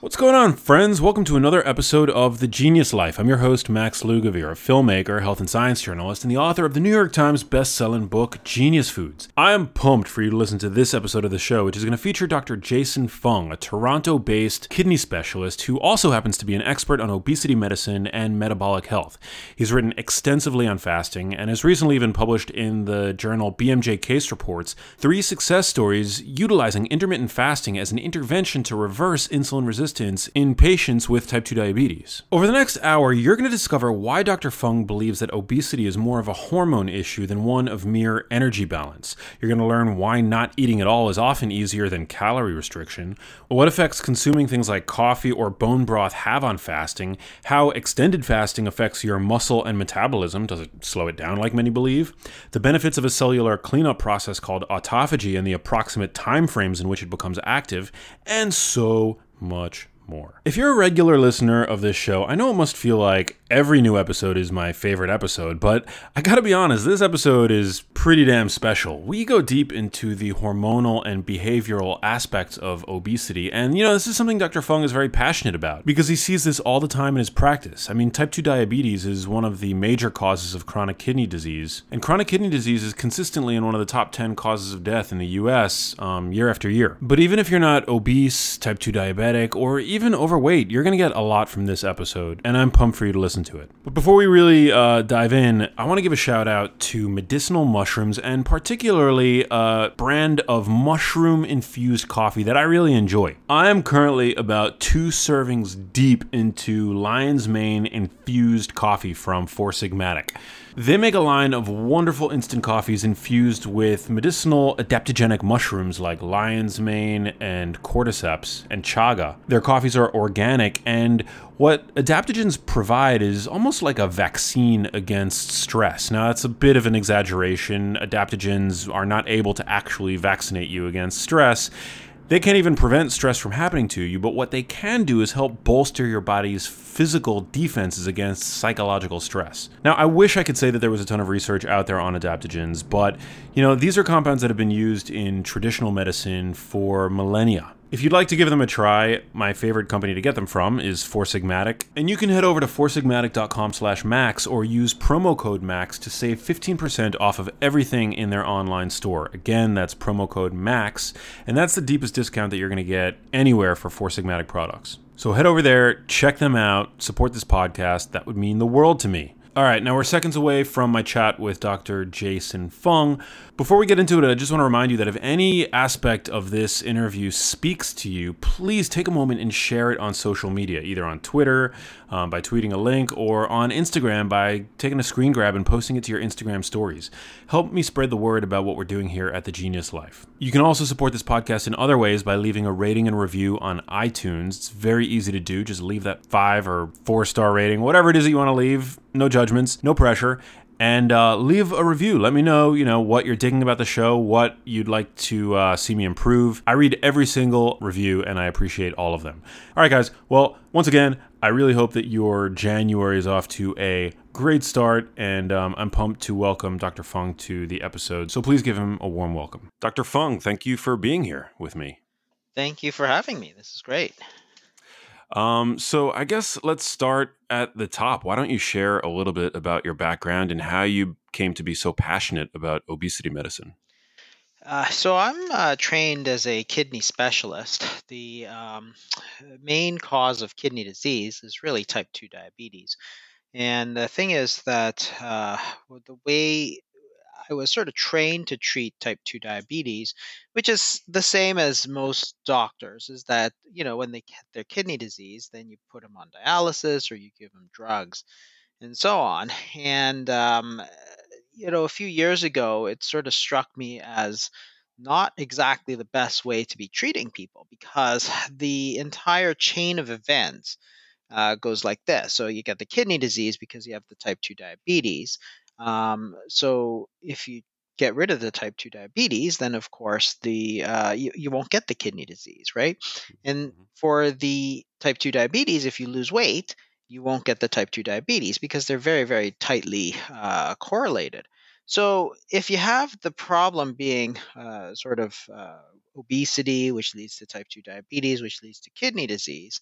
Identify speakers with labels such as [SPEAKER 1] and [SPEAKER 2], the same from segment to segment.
[SPEAKER 1] What's going on, friends? Welcome to another episode of The Genius Life. I'm your host, Max Lugavere, a filmmaker, health and science journalist, and the author of the New York Times best-selling book, Genius Foods. I am pumped for you to listen to this episode of the show, which is going to feature Dr. Jason Fung, a Toronto-based kidney specialist who also happens to be an expert on obesity medicine and metabolic health. He's written extensively on fasting and has recently even published in the journal BMJ Case Reports three success stories utilizing intermittent fasting as an intervention to reverse insulin resistance resistance in patients with type 2 diabetes. Over the next hour, you're going to discover why Dr. Fung believes that obesity is more of a hormone issue than one of mere energy balance. You're going to learn why not eating at all is often easier than calorie restriction, what effects consuming things like coffee or bone broth have on fasting, how extended fasting affects your muscle and metabolism, does it slow it down like many believe, the benefits of a cellular cleanup process called autophagy and the approximate time frames in which it becomes active, and so much more. If you're a regular listener of this show, I know it must feel like every new episode is my favorite episode, but I gotta be honest, this episode is pretty damn special. We go deep into the hormonal and behavioral aspects of obesity, and you know, this is something Dr. Fung is very passionate about because he sees this all the time in his practice. I mean, type 2 diabetes is one of the major causes of chronic kidney disease, and chronic kidney disease is consistently in one of the top 10 causes of death in the US um, year after year. But even if you're not obese, type 2 diabetic, or even overweight, you're gonna get a lot from this episode, and I'm pumped for you to listen listen to it. But before we really uh, dive in, I want to give a shout out to medicinal mushrooms and particularly a brand of mushroom infused coffee that I really enjoy. I am currently about two servings deep into lion's mane infused coffee from Four Sigmatic. They make a line of wonderful instant coffees infused with medicinal adaptogenic mushrooms like lion's mane and cordyceps and chaga. Their coffees are organic, and what adaptogens provide is almost like a vaccine against stress. Now, that's a bit of an exaggeration. Adaptogens are not able to actually vaccinate you against stress. They can't even prevent stress from happening to you, but what they can do is help bolster your body's physical defenses against psychological stress. Now, I wish I could say that there was a ton of research out there on adaptogens, but you know, these are compounds that have been used in traditional medicine for millennia. If you'd like to give them a try, my favorite company to get them from is Four Sigmatic, and you can head over to foursigmatic.com slash max or use promo code MAX to save 15% off of everything in their online store. Again, that's promo code MAX, and that's the deepest discount that you're going to get anywhere for Four Sigmatic products. So head over there, check them out, support this podcast. That would mean the world to me. All right, now we're seconds away from my chat with Dr. Jason Fung. Before we get into it, I just want to remind you that if any aspect of this interview speaks to you, please take a moment and share it on social media, either on Twitter um, by tweeting a link or on Instagram by taking a screen grab and posting it to your Instagram stories. Help me spread the word about what we're doing here at The Genius Life. You can also support this podcast in other ways by leaving a rating and review on iTunes. It's very easy to do. Just leave that five or four star rating, whatever it is that you want to leave. No judgments, no pressure and uh, leave a review. Let me know, you know, what you're digging about the show, what you'd like to uh, see me improve. I read every single review, and I appreciate all of them. All right, guys. Well, once again, I really hope that your January is off to a great start, and um, I'm pumped to welcome Dr. Fung to the episode. So please give him a warm welcome. Dr. Fung, thank you for being here with me.
[SPEAKER 2] Thank you for having me. This is great.
[SPEAKER 1] Um, so I guess let's start at the top. Why don't you share a little bit about your background and how you came to be so passionate about obesity medicine?
[SPEAKER 2] Uh, so I'm uh, trained as a kidney specialist. The um, main cause of kidney disease is really type 2 diabetes. And the thing is that uh, the way I was sort of trained to treat type 2 diabetes, which is the same as most doctors, is that, you know, when they get their kidney disease, then you put them on dialysis or you give them drugs and so on. And, um, you know, a few years ago, it sort of struck me as not exactly the best way to be treating people because the entire chain of events uh, goes like this. So you get the kidney disease because you have the type 2 diabetes. Um, so if you get rid of the type 2 diabetes, then of course the uh, you, you won't get the kidney disease, right? And mm-hmm. for the type 2 diabetes, if you lose weight, you won't get the type 2 diabetes because they're very, very tightly uh, correlated. So if you have the problem being uh, sort of uh, obesity, which leads to type 2 diabetes, which leads to kidney disease,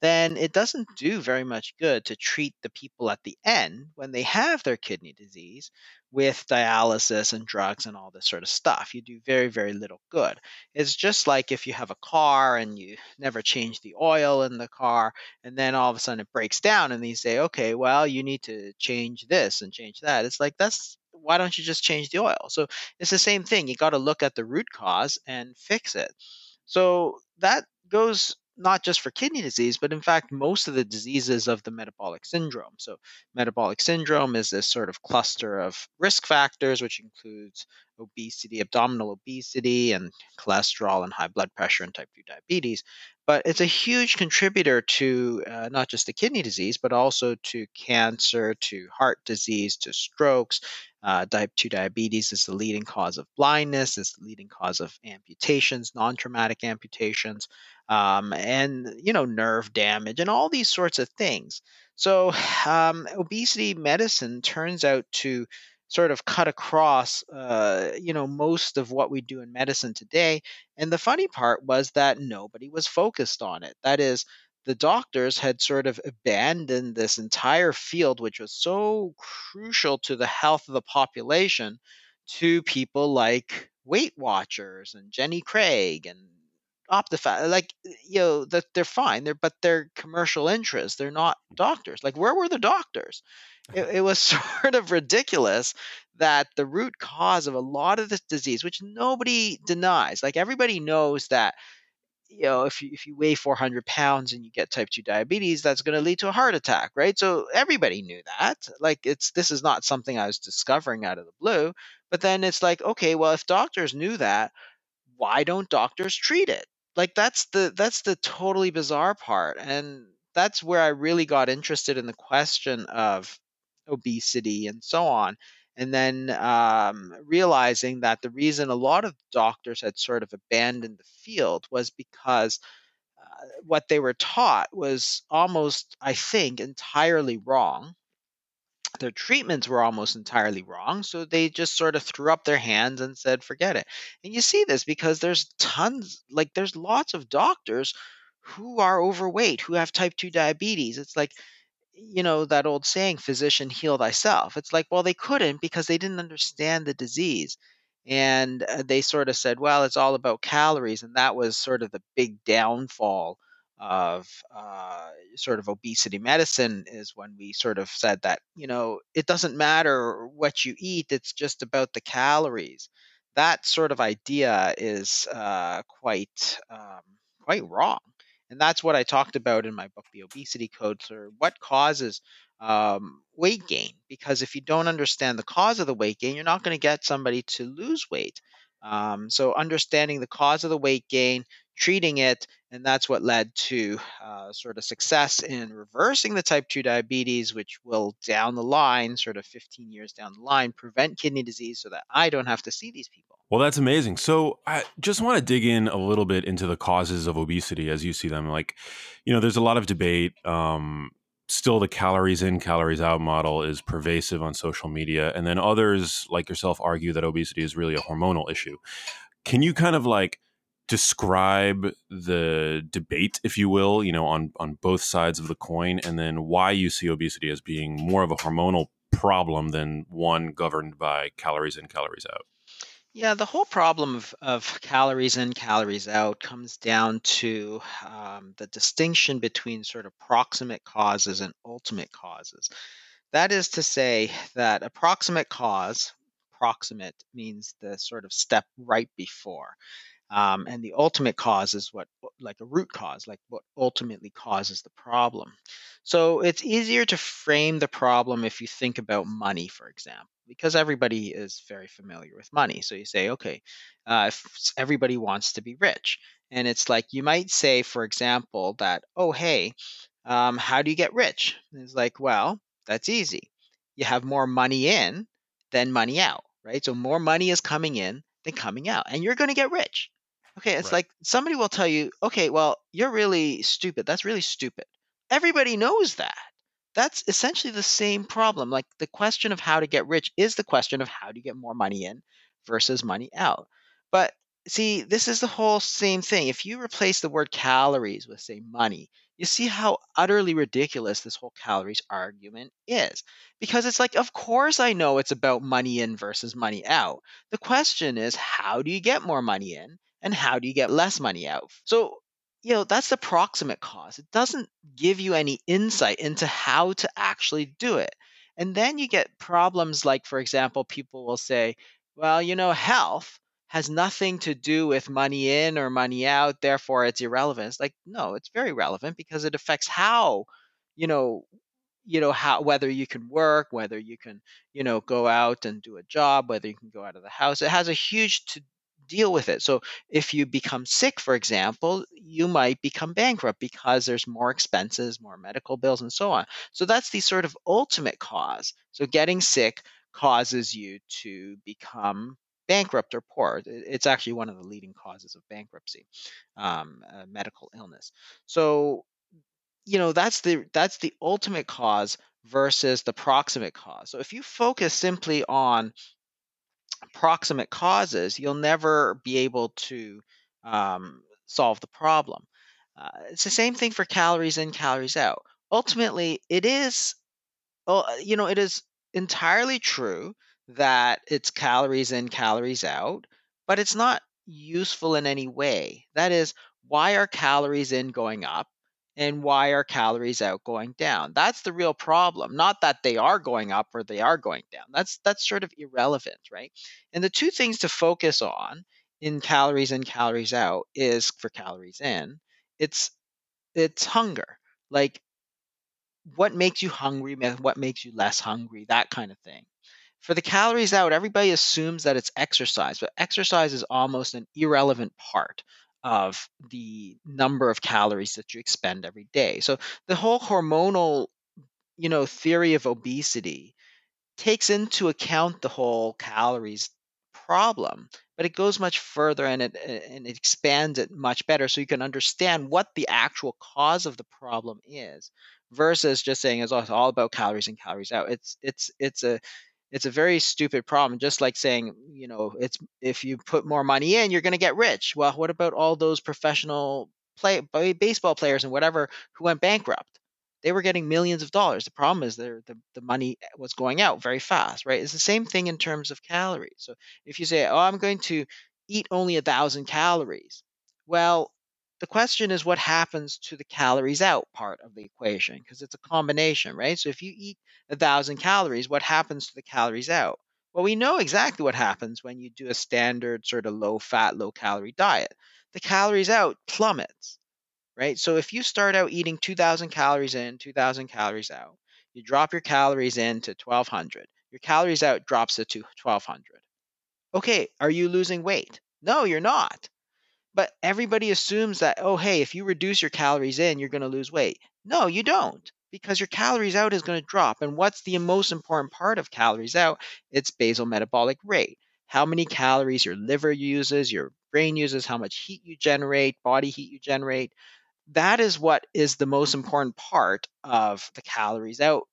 [SPEAKER 2] then it doesn't do very much good to treat the people at the end when they have their kidney disease with dialysis and drugs and all this sort of stuff. You do very, very little good. It's just like if you have a car and you never change the oil in the car, and then all of a sudden it breaks down, and you say, okay, well, you need to change this and change that. It's like, that's why don't you just change the oil? So it's the same thing. You got to look at the root cause and fix it. So that goes not just for kidney disease, but in fact, most of the diseases of the metabolic syndrome. So, metabolic syndrome is this sort of cluster of risk factors, which includes obesity, abdominal obesity, and cholesterol and high blood pressure and type 2 diabetes. But it's a huge contributor to uh, not just the kidney disease, but also to cancer, to heart disease, to strokes. Uh, type 2 diabetes is the leading cause of blindness, is the leading cause of amputations, non traumatic amputations um, and you know nerve damage and all these sorts of things. So um, obesity medicine turns out to sort of cut across uh, you know most of what we do in medicine today. And the funny part was that nobody was focused on it. That is. The doctors had sort of abandoned this entire field, which was so crucial to the health of the population, to people like Weight Watchers and Jenny Craig and Optifast, like you know, that they're fine. They're but they're commercial interests. They're not doctors. Like where were the doctors? It, it was sort of ridiculous that the root cause of a lot of this disease, which nobody denies, like everybody knows that you know if you if you weigh 400 pounds and you get type 2 diabetes that's going to lead to a heart attack right? So everybody knew that like it's this is not something i was discovering out of the blue but then it's like okay well if doctors knew that why don't doctors treat it? Like that's the that's the totally bizarre part and that's where i really got interested in the question of obesity and so on and then um, realizing that the reason a lot of doctors had sort of abandoned the field was because uh, what they were taught was almost i think entirely wrong their treatments were almost entirely wrong. So they just sort of threw up their hands and said, forget it. And you see this because there's tons, like, there's lots of doctors who are overweight, who have type 2 diabetes. It's like, you know, that old saying, physician, heal thyself. It's like, well, they couldn't because they didn't understand the disease. And uh, they sort of said, well, it's all about calories. And that was sort of the big downfall of uh, sort of obesity medicine is when we sort of said that you know it doesn't matter what you eat it's just about the calories that sort of idea is uh, quite um, quite wrong and that's what i talked about in my book the obesity code or what causes um, weight gain because if you don't understand the cause of the weight gain you're not going to get somebody to lose weight. Um, so understanding the cause of the weight gain treating it. And that's what led to uh, sort of success in reversing the type 2 diabetes, which will down the line, sort of 15 years down the line, prevent kidney disease so that I don't have to see these people.
[SPEAKER 1] Well, that's amazing. So I just want to dig in a little bit into the causes of obesity as you see them. Like, you know, there's a lot of debate. Um, still the calories in calories out model is pervasive on social media and then others like yourself argue that obesity is really a hormonal issue can you kind of like describe the debate, if you will, you know, on on both sides of the coin, and then why you see obesity as being more of a hormonal problem than one governed by calories in, calories out.
[SPEAKER 2] Yeah, the whole problem of, of calories in, calories out comes down to um, the distinction between sort of proximate causes and ultimate causes. That is to say, that a proximate cause, proximate means the sort of step right before. Um, and the ultimate cause is what, like a root cause, like what ultimately causes the problem. So it's easier to frame the problem if you think about money, for example, because everybody is very familiar with money. So you say, okay, uh, if everybody wants to be rich, and it's like you might say, for example, that, oh, hey, um, how do you get rich? And it's like, well, that's easy. You have more money in than money out, right? So more money is coming in than coming out, and you're going to get rich. Okay, it's
[SPEAKER 1] Right.
[SPEAKER 2] like somebody will tell you, okay, well, you're really stupid. That's really stupid. Everybody knows that. that's essentially the same problem. Like the question of how to get rich is the question of how do you get more money in versus money out. But see, this is the whole same thing. If you replace the word calories with, say, money, you see how utterly ridiculous this whole calories argument is. Because it's like, of course, I know it's about money in versus money out. The question is, how do you get more money in and how do you get less money out? So, you know, that's the proximate cause. It doesn't give you any insight into how to actually do it. And then you get problems like, for example, people will say, well, you know, health has nothing to do with money in or money out, therefore it's irrelevant. It's like, no, it's very relevant because it affects how, you know, you know how whether you can work whether you can you know go out and do a job whether you can go out of the house it has a huge to deal with it so if you become sick for example you might become bankrupt because there's more expenses more medical bills and so on so that's the sort of ultimate cause so getting sick causes you to become bankrupt or poor. It's actually one of the leading causes of bankruptcy, um, uh, medical illness. So, you know, that's the that's the ultimate cause versus the proximate cause. So if you focus simply on proximate causes, you'll never be able to um, solve the problem. Uh, it's the same thing for calories in, calories out. Ultimately, it is, well, you know, it is entirely true that it's calories in, calories out, but it's not useful in any way. That is, why are calories in going up and why are calories out going down? That's the real problem. Not that they are going up or they are going down. That's that's sort of irrelevant, right? And the two things to focus on in calories in, calories out is for calories in, it's it's hunger. Like what makes you hungry, what makes you less hungry, that kind of thing. For the calories out, everybody assumes that it's exercise, but exercise is almost an irrelevant part of the number of calories that you expend every day. So the whole hormonal, you know, theory of obesity takes into account the whole calories problem, but it goes much further and it and it expands it much better so you can understand what the actual cause of the problem is versus just saying it's all about calories and calories out. It's it's it's a it's a very stupid problem just like saying you know it's if you put more money in you're going to get rich. Well what about all those professional play baseball players and whatever who went bankrupt? They were getting millions of dollars. The problem is the, the money was going out very fast right? It's the same thing in terms of calories. So if you say oh i'm going to eat only a thousand calories well the question is what happens to the calories out part of the equation because it's a combination, right? So if you eat a thousand calories, what happens to the calories out? Well, we know exactly what happens when you do a standard sort of low fat, low calorie diet. The calories out plummets, right? So if you start out eating 2,000 calories in, 2,000 calories out, you drop your calories in to 1,200. Your calories out drops to 1,200. Okay, are you losing weight? No, you're not. But everybody assumes that, oh, hey, if you reduce your calories in, you're going to lose weight. No, you don't, because your calories out is going to drop. And what's the most important part of calories out? It's basal metabolic rate. How many calories your liver uses, your brain uses, how much heat you generate, body heat you generate. That is what is the most important part of the calories out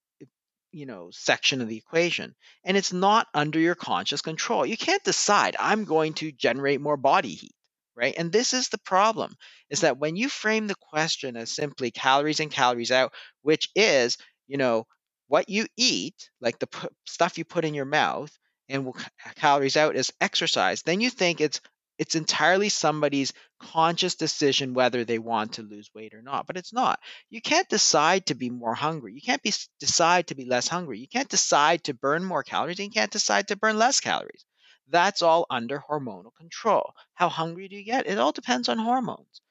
[SPEAKER 2] you know section of the equation and it's not under your conscious control you can't decide i'm going to generate more body heat right? And this is the problem is that when you frame the question as simply calories in, calories out, which is, you know, what you eat, like the p- stuff you put in your mouth, and uh, calories out is exercise, then you think it's it's entirely somebody's conscious decision whether they want to lose weight or not but it's not. You can't decide to be more hungry. You can't be decide to be less hungry. You can't decide to burn more calories and you can't decide to burn less calories that's all under hormonal control. How hungry do you get? It all depends on hormones.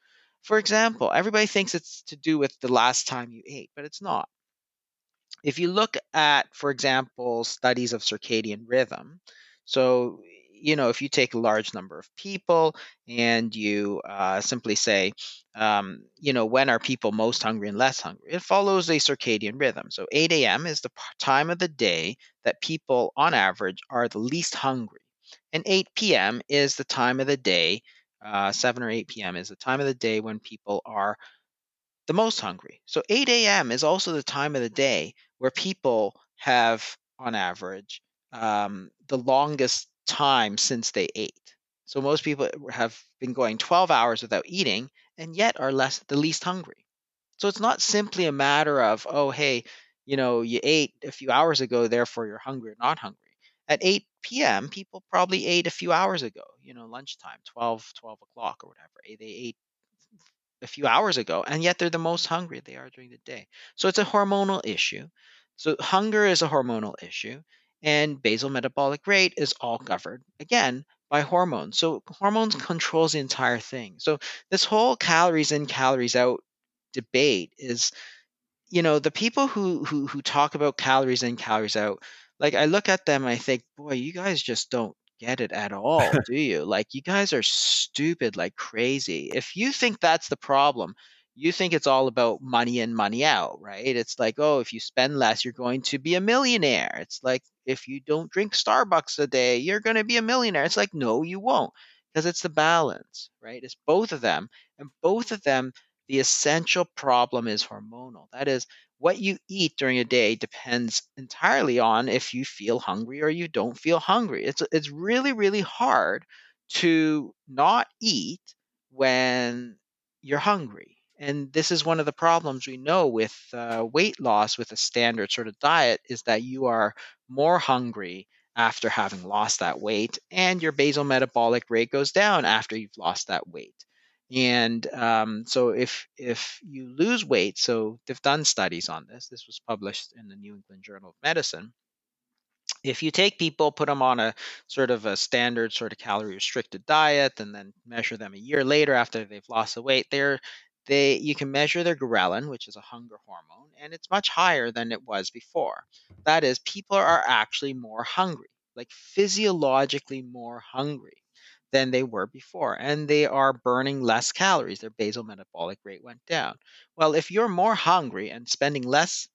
[SPEAKER 2] For example, everybody thinks it's to do with the last time you ate, but it's not. If you look at, for example, studies of circadian rhythm, so you know, if you take a large number of people and you uh, simply say, um, you know, when are people most hungry and less hungry? It follows a circadian rhythm. So 8 a.m. is the time of the day that people, on average, are the least hungry. And 8 p.m. is the time of the day, uh, 7 or 8 p.m. is the time of the day when people are the most hungry. So 8 a.m. is also the time of the day where people have, on average, um, the longest time since they ate. So most people have been going 12 hours without eating and yet are less the least hungry. So it's not simply a matter of, oh, hey, you know, you ate a few hours ago, therefore you're hungry or not hungry. At 8 p.m., people probably ate a few hours ago, you know, lunchtime, 12, 12 o'clock or whatever. Eh, they ate a few hours ago, and yet they're the most hungry they are during the day. So it's a hormonal issue. So hunger is a hormonal issue, and basal metabolic rate is all governed again by hormones. So hormones controls the entire thing. So this whole calories in, calories out debate is, you know, the people who who who talk about calories in, calories out. Like I look at them, I think, boy, you guys just don't get it at all, do you? Like, you guys are stupid like crazy. If you think that's the problem, you think it's all about money in, money out, right? It's like, oh, if you spend less, you're going to be a millionaire. It's like, if you don't drink Starbucks a day, you're going to be a millionaire. It's like, no, you won't, because it's the balance, right? It's both of them. And both of them, the essential problem is hormonal. That is, what you eat during a day depends entirely on if you feel hungry or you don't feel hungry. It's it's really really hard to not eat when you're hungry. And this is one of the problems we know with uh, weight loss with a standard sort of diet is that you are more hungry after having lost that weight, and your basal metabolic rate goes down after you've lost that weight. And um, so if if you lose weight, so they've done studies on this. This was published in the New England Journal of Medicine. If you take people, put them on a sort of a standard sort of calorie restricted diet, and then measure them a year later after they've lost the weight, they're they you can measure their ghrelin, which is a hunger hormone, and it's much higher than it was before. That is, people are actually more hungry, like physiologically more hungry than they were before, and they are burning less calories. Their basal metabolic rate went down. Well, if you're more hungry and spending less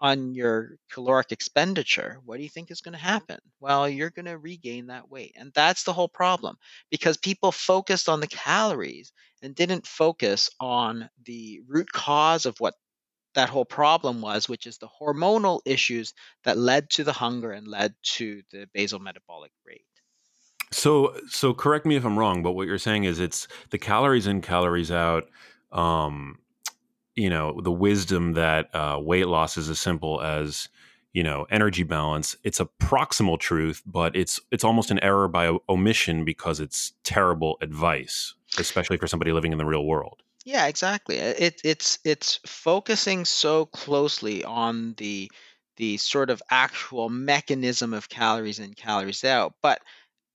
[SPEAKER 2] on your caloric expenditure, what do you think is going to happen? Well, you're going to regain that weight. And that's the whole problem because people focused on the calories and didn't focus on the root cause of what that whole problem was, which is the hormonal issues that led to the hunger and led to the basal metabolic rate.
[SPEAKER 1] So, so correct me if I'm wrong, but what you're saying is it's the calories in, calories out. Um, you know, the wisdom that uh, weight loss is as simple as you know energy balance. It's a proximal truth, but it's it's almost an error by omission because it's terrible advice, especially for somebody living in the real world.
[SPEAKER 2] Yeah, exactly. It, it's it's focusing so closely on the the sort of actual mechanism of calories in, calories out, but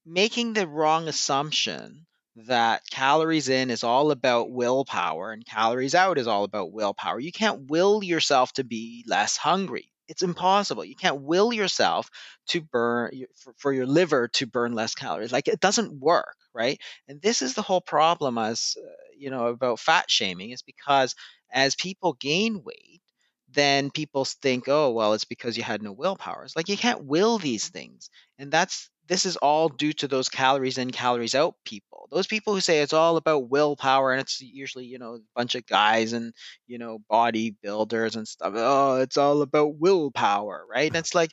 [SPEAKER 2] making the wrong assumption that calories in is all about willpower and calories out is all about willpower. You can't will yourself to be less hungry. It's impossible. You can't will yourself to burn for, your liver to burn less calories. Like it doesn't work, right? And this is the whole problem as uh, you know about fat shaming is because as people gain weight, then people think, oh, well, it's because you had no willpower. It's like you can't will these things. And that's this is all due to those calories in, calories out people. Those people who say it's all about willpower and it's usually, you know, a bunch of guys and, you know, bodybuilders and stuff. Oh, it's all about willpower, right? And it's like,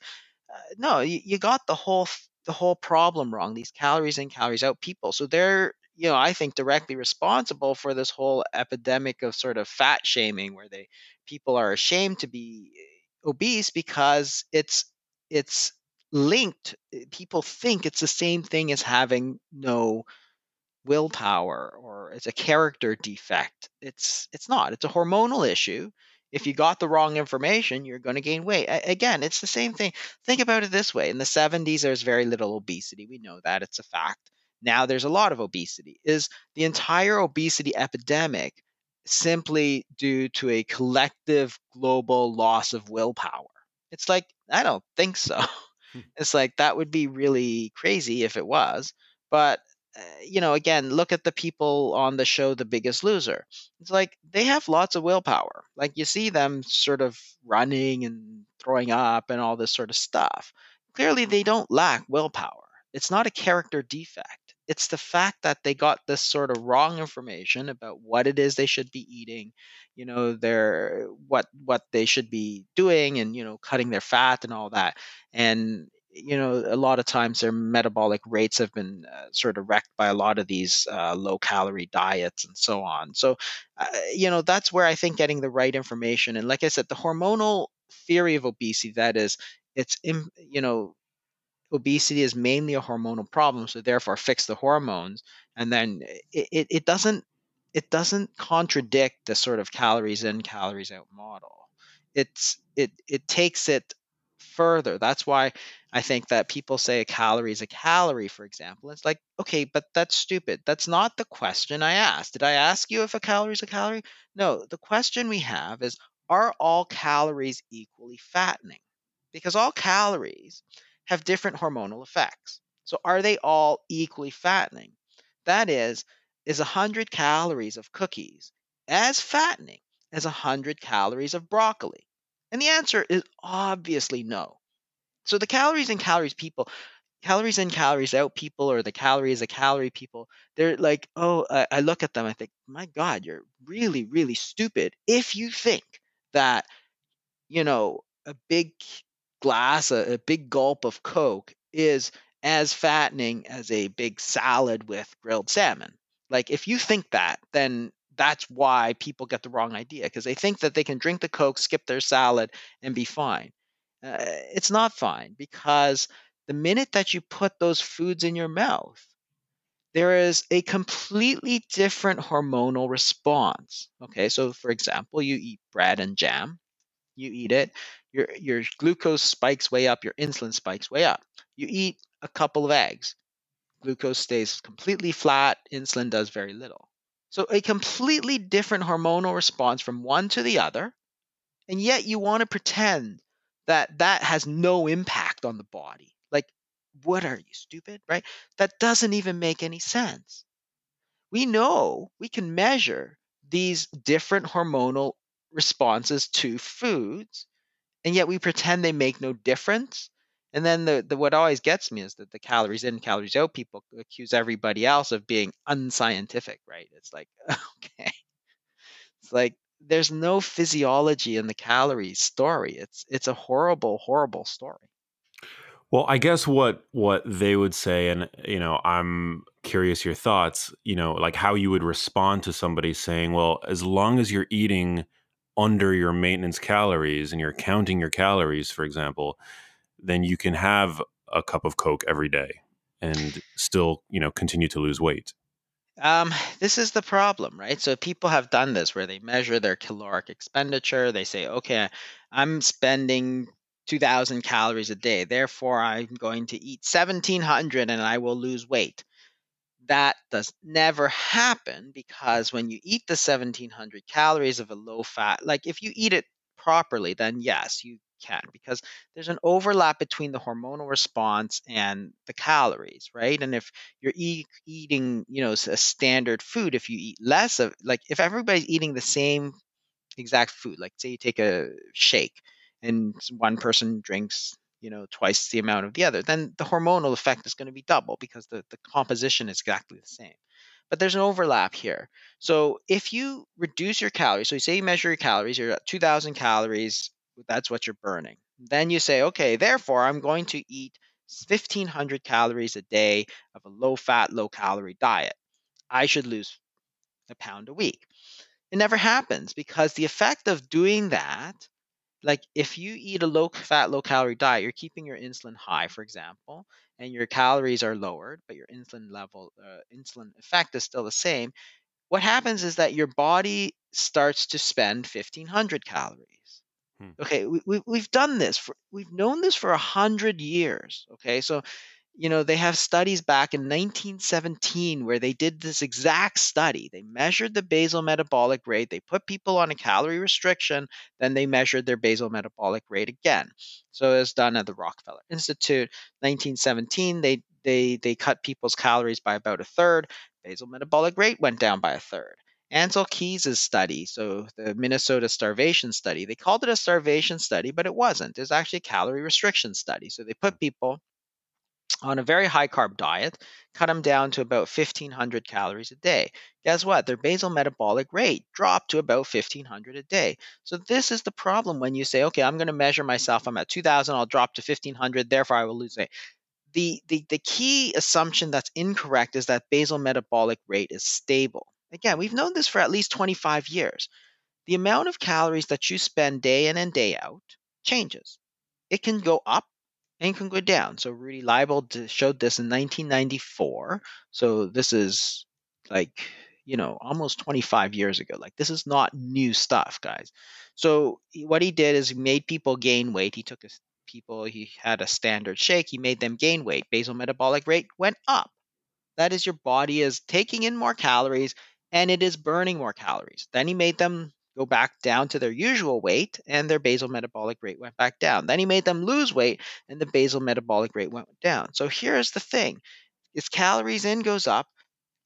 [SPEAKER 2] uh, no, you, you got the whole the whole problem wrong. These calories in, calories out people. So they're, you know, I think directly responsible for this whole epidemic of sort of fat shaming where they people are ashamed to be obese because it's it's linked eh, people think it's the same thing as having no willpower or it's a character defect. It's it's not. It's a hormonal issue. If you got the wrong information you're going to gain weight. Again it's the same thing. Think about it this way. In the 70s there's very little obesity. We know that. It's a fact. Now there's a lot of obesity. Is the entire obesity epidemic simply due to a collective global loss of willpower? It's like i don't think so. It's like that would be really crazy if it was. But uh, you know, again, look at the people on the show The Biggest Loser. It's like they have lots of willpower. Like you see them sort of running and throwing up and all this sort of stuff. Clearly, they don't lack willpower. It's not a character defect. It's the fact that they got this sort of wrong information about what it is they should be eating, you know, their what what they should be doing and you know cutting their fat and all that. And you know, a lot of times their metabolic rates have been uh, sort of wrecked by a lot of these uh, low calorie diets and so on. So, uh, you know, that's where I think getting the right information and, like I said, the hormonal theory of obesity that is, it's, in, you know, obesity is mainly a hormonal problem, so therefore fix the hormones, and then it, it, it doesn't it doesn't contradict the sort of calories in calories out model. It's it it takes it further. That's why I think that people say a calorie is a calorie, for example. It's like, okay, but that's stupid. That's not the question I asked. Did I ask you if a calorie is a calorie? No, the question we have is are all calories equally fattening? Because all calories have different hormonal effects. So are they all equally fattening? That is, is 100 calories of cookies as fattening as 100 calories of broccoli? And the answer is obviously no. So the calories in calories people, calories in calories out people, or the calories a calorie people, they're like, oh, I, I look at them, I think, my God, you're really, really stupid if you think that, you know, a big glass, a, a big gulp of Coke is as fattening as a big salad with grilled salmon. Like if you think that, then that's why people get the wrong idea because they think that they can drink the Coke, skip their salad, and be fine. Uh, it's not fine because the minute that you put those foods in your mouth, there is a completely different hormonal response. Okay, so for example, you eat bread and jam, you eat it, your your glucose spikes way up, your insulin spikes way up. You eat a couple of eggs, glucose stays completely flat, insulin does very little. So, a completely different hormonal response from one to the other. And yet, you want to pretend that that has no impact on the body. Like, what are you, stupid? Right? That doesn't even make any sense. We know we can measure these different hormonal responses to foods, and yet we pretend they make no difference and then the, the what always gets me is that the calories in, calories out people accuse everybody else of being unscientific, right? It's like, okay. It's like there's no physiology in the calories story. It's it's a horrible, horrible story.
[SPEAKER 1] Well, I guess what what they would say, and you know, I'm curious your thoughts. You know, like how you would respond to somebody saying, "Well, as long as you're eating under your maintenance calories and you're counting your calories, for example, then you can have a cup of Coke every day and still, you know, continue to lose weight.
[SPEAKER 2] Um, this is the problem, right? So people have done this where they measure their caloric expenditure. They say, okay, I'm spending 2000 calories a day. Therefore, I'm going to eat 1700 and I will lose weight. That does never happen because when you eat the 1700 calories of a low fat, like if you eat it properly, then yes, you can because there's an overlap between the hormonal response and the calories, right? And if you're e- eating, you know, a standard food, if you eat less of, like, if everybody's eating the same exact food, like, say you take a shake and one person drinks you know twice the amount of the other then the hormonal effect is going to be double because the, the composition is exactly the same but there's an overlap here so if you reduce your calories so you say you measure your calories you're at 2000 calories that's what you're burning. Then you say, okay, therefore, I'm going to eat 1500 calories a day of a low fat, low calorie diet. I should lose a pound a week. It never happens because the effect of doing that, like if you eat a low fat, low calorie diet, you're keeping your insulin high, for example, and your calories are lowered, but your insulin level, uh, insulin effect is still the same. What happens is that your body starts to spend 1500 calories Hmm. Okay, we, we, we've done this for we've known this for a hundred years. Okay, so you know they have studies back in 1917 where they did this exact study. They measured the basal metabolic rate. They put people on a calorie restriction. Then they measured their basal metabolic rate again. So it was done at the Rockefeller Institute. 1917, they they they cut people's calories by about a third. Basal metabolic rate went down by a third. Ancel Keys' study, so the Minnesota starvation study, they called it a starvation study, but it wasn't. It was actually a calorie restriction study. So they put people on a very high carb diet, cut them down to about 1500 calories a day. Guess what? Their basal metabolic rate dropped to about 1500 a day. So, this is the problem when you say, okay, I'm going to measure myself. I'm at 2000, I'll drop to 1500, therefore I will lose weight. The, the, the key assumption that's incorrect is that basal metabolic rate is stable. Again, we've known this for at least 25 years. The amount of calories that you spend day in and day out changes. It can go up and can go down. So Rudy Leibel showed this in 1994. So this is like you know almost 25 years ago. Like this is not new stuff, guys. So what he did is he made people gain weight. He took a, people he had a standard shake. He made them gain weight. Basal metabolic rate went up. That is your body is taking in more calories and it is burning more calories. Then he made them go back down to their usual weight and their basal metabolic rate went back down. Then he made them lose weight and the basal metabolic rate went down. So here's the thing. As calories in goes up,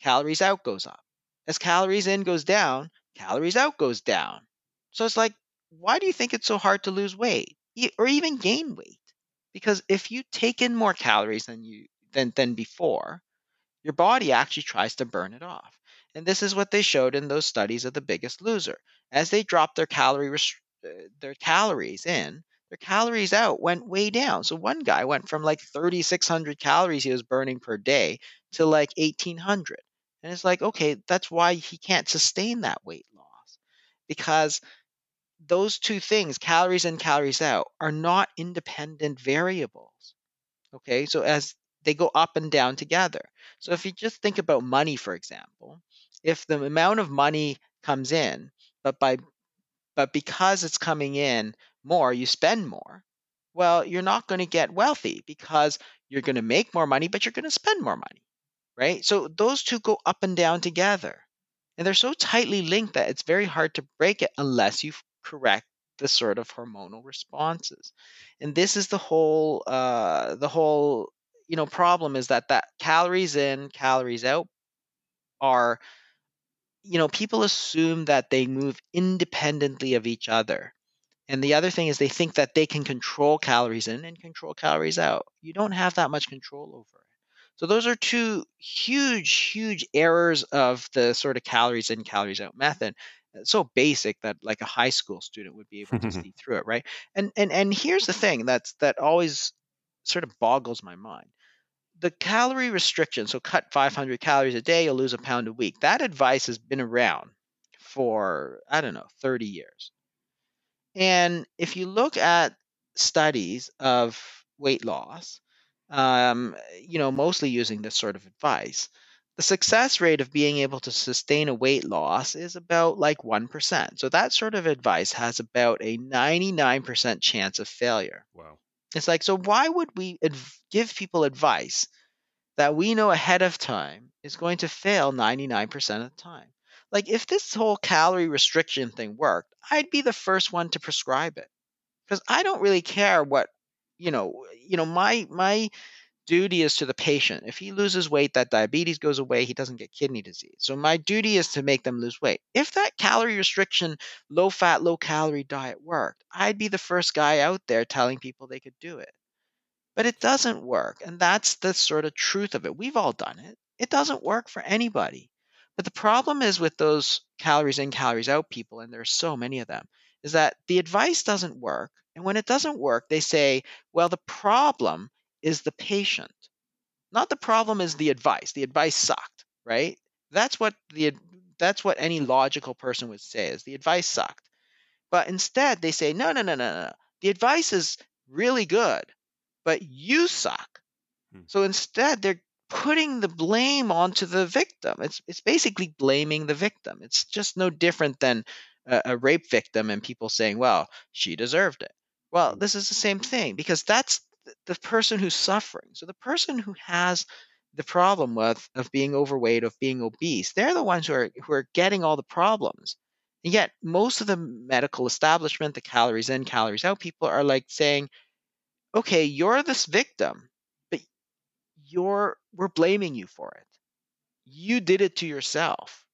[SPEAKER 2] calories out goes up. As calories in goes down, calories out goes down. So it's like, why do you think it's so hard to lose weight or even gain weight? Because if you take in more calories than you than than before, your body actually tries to burn it off. And this is what they showed in those studies of the biggest loser. As they dropped their calorie uh, their calories in, their calories out went way down. So one guy went from like 3600 calories he was burning per day to like 1800. And it's like, okay, that's why he can't sustain that weight loss. Because those two things, calories in, calories out, are not independent variables. Okay, so as they go up and down together. So if you just think about money, for example, if the amount of money comes in, but by but because it's coming in more, you spend more, well, you're not going to get wealthy because you're going to make more money, but you're going to spend more money, right? So those two go up and down together. And they're so tightly linked that it's very hard to break it unless you correct the sort of hormonal responses. And this is the whole uh, the whole you know problem is that that calories in, calories out are you know, people assume that they move independently of each other. And the other thing is they think that they can control calories in and control calories out. You don't have that much control over it. So those are two huge, huge errors of the sort of calories in, calories out method. It's so basic that like a high school student would be able to see through it, right? And and and here's the thing that's that always sort of boggles my mind the calorie restriction, so cut 500 calories a day, you'll lose a pound a week. That advice has been around for, I don't know, 30 years. And if you look at studies of weight loss, um, you know, mostly using this sort of advice, the success rate of being able to sustain a weight loss is about like 1%. So that sort of advice has about a 99% chance of failure.
[SPEAKER 1] Wow.
[SPEAKER 2] It's like, so why would we adv- give people advice that we know ahead of time is going to fail 99% of the time? Like, if this whole calorie restriction thing worked, I'd be the first one to prescribe it because I don't really care what, you know, you know, my my duty is to the patient. If he loses weight, that diabetes goes away, he doesn't get kidney disease. So my duty is to make them lose weight. If that calorie restriction, low fat, low calorie diet worked, I'd be the first guy out there telling people they could do it. But it doesn't work. And that's the sort of truth of it. We've all done it. It doesn't work for anybody. But the problem is with those calories in, calories out people, and there's so many of them, is that the advice doesn't work. And when it doesn't work, they say, well, the problem is the patient. Not the problem is the advice. The advice sucked, right? That's what the that's what any logical person would say is the advice sucked. But instead they say, no, no, no, no, no. The advice is really good, but you suck. Hmm. So instead they're putting the blame onto the victim. It's it's basically blaming the victim. It's just no different than a, a rape victim and people saying, well, she deserved it. Well, hmm. this is the same thing because that's the person who's suffering. So the person who has the problem with of being overweight, of being obese, they're the ones who are who are getting all the problems. And yet most of the medical establishment, the calories in, calories out people are like saying, okay, you're this victim, but you're we're blaming you for it. You did it to yourself.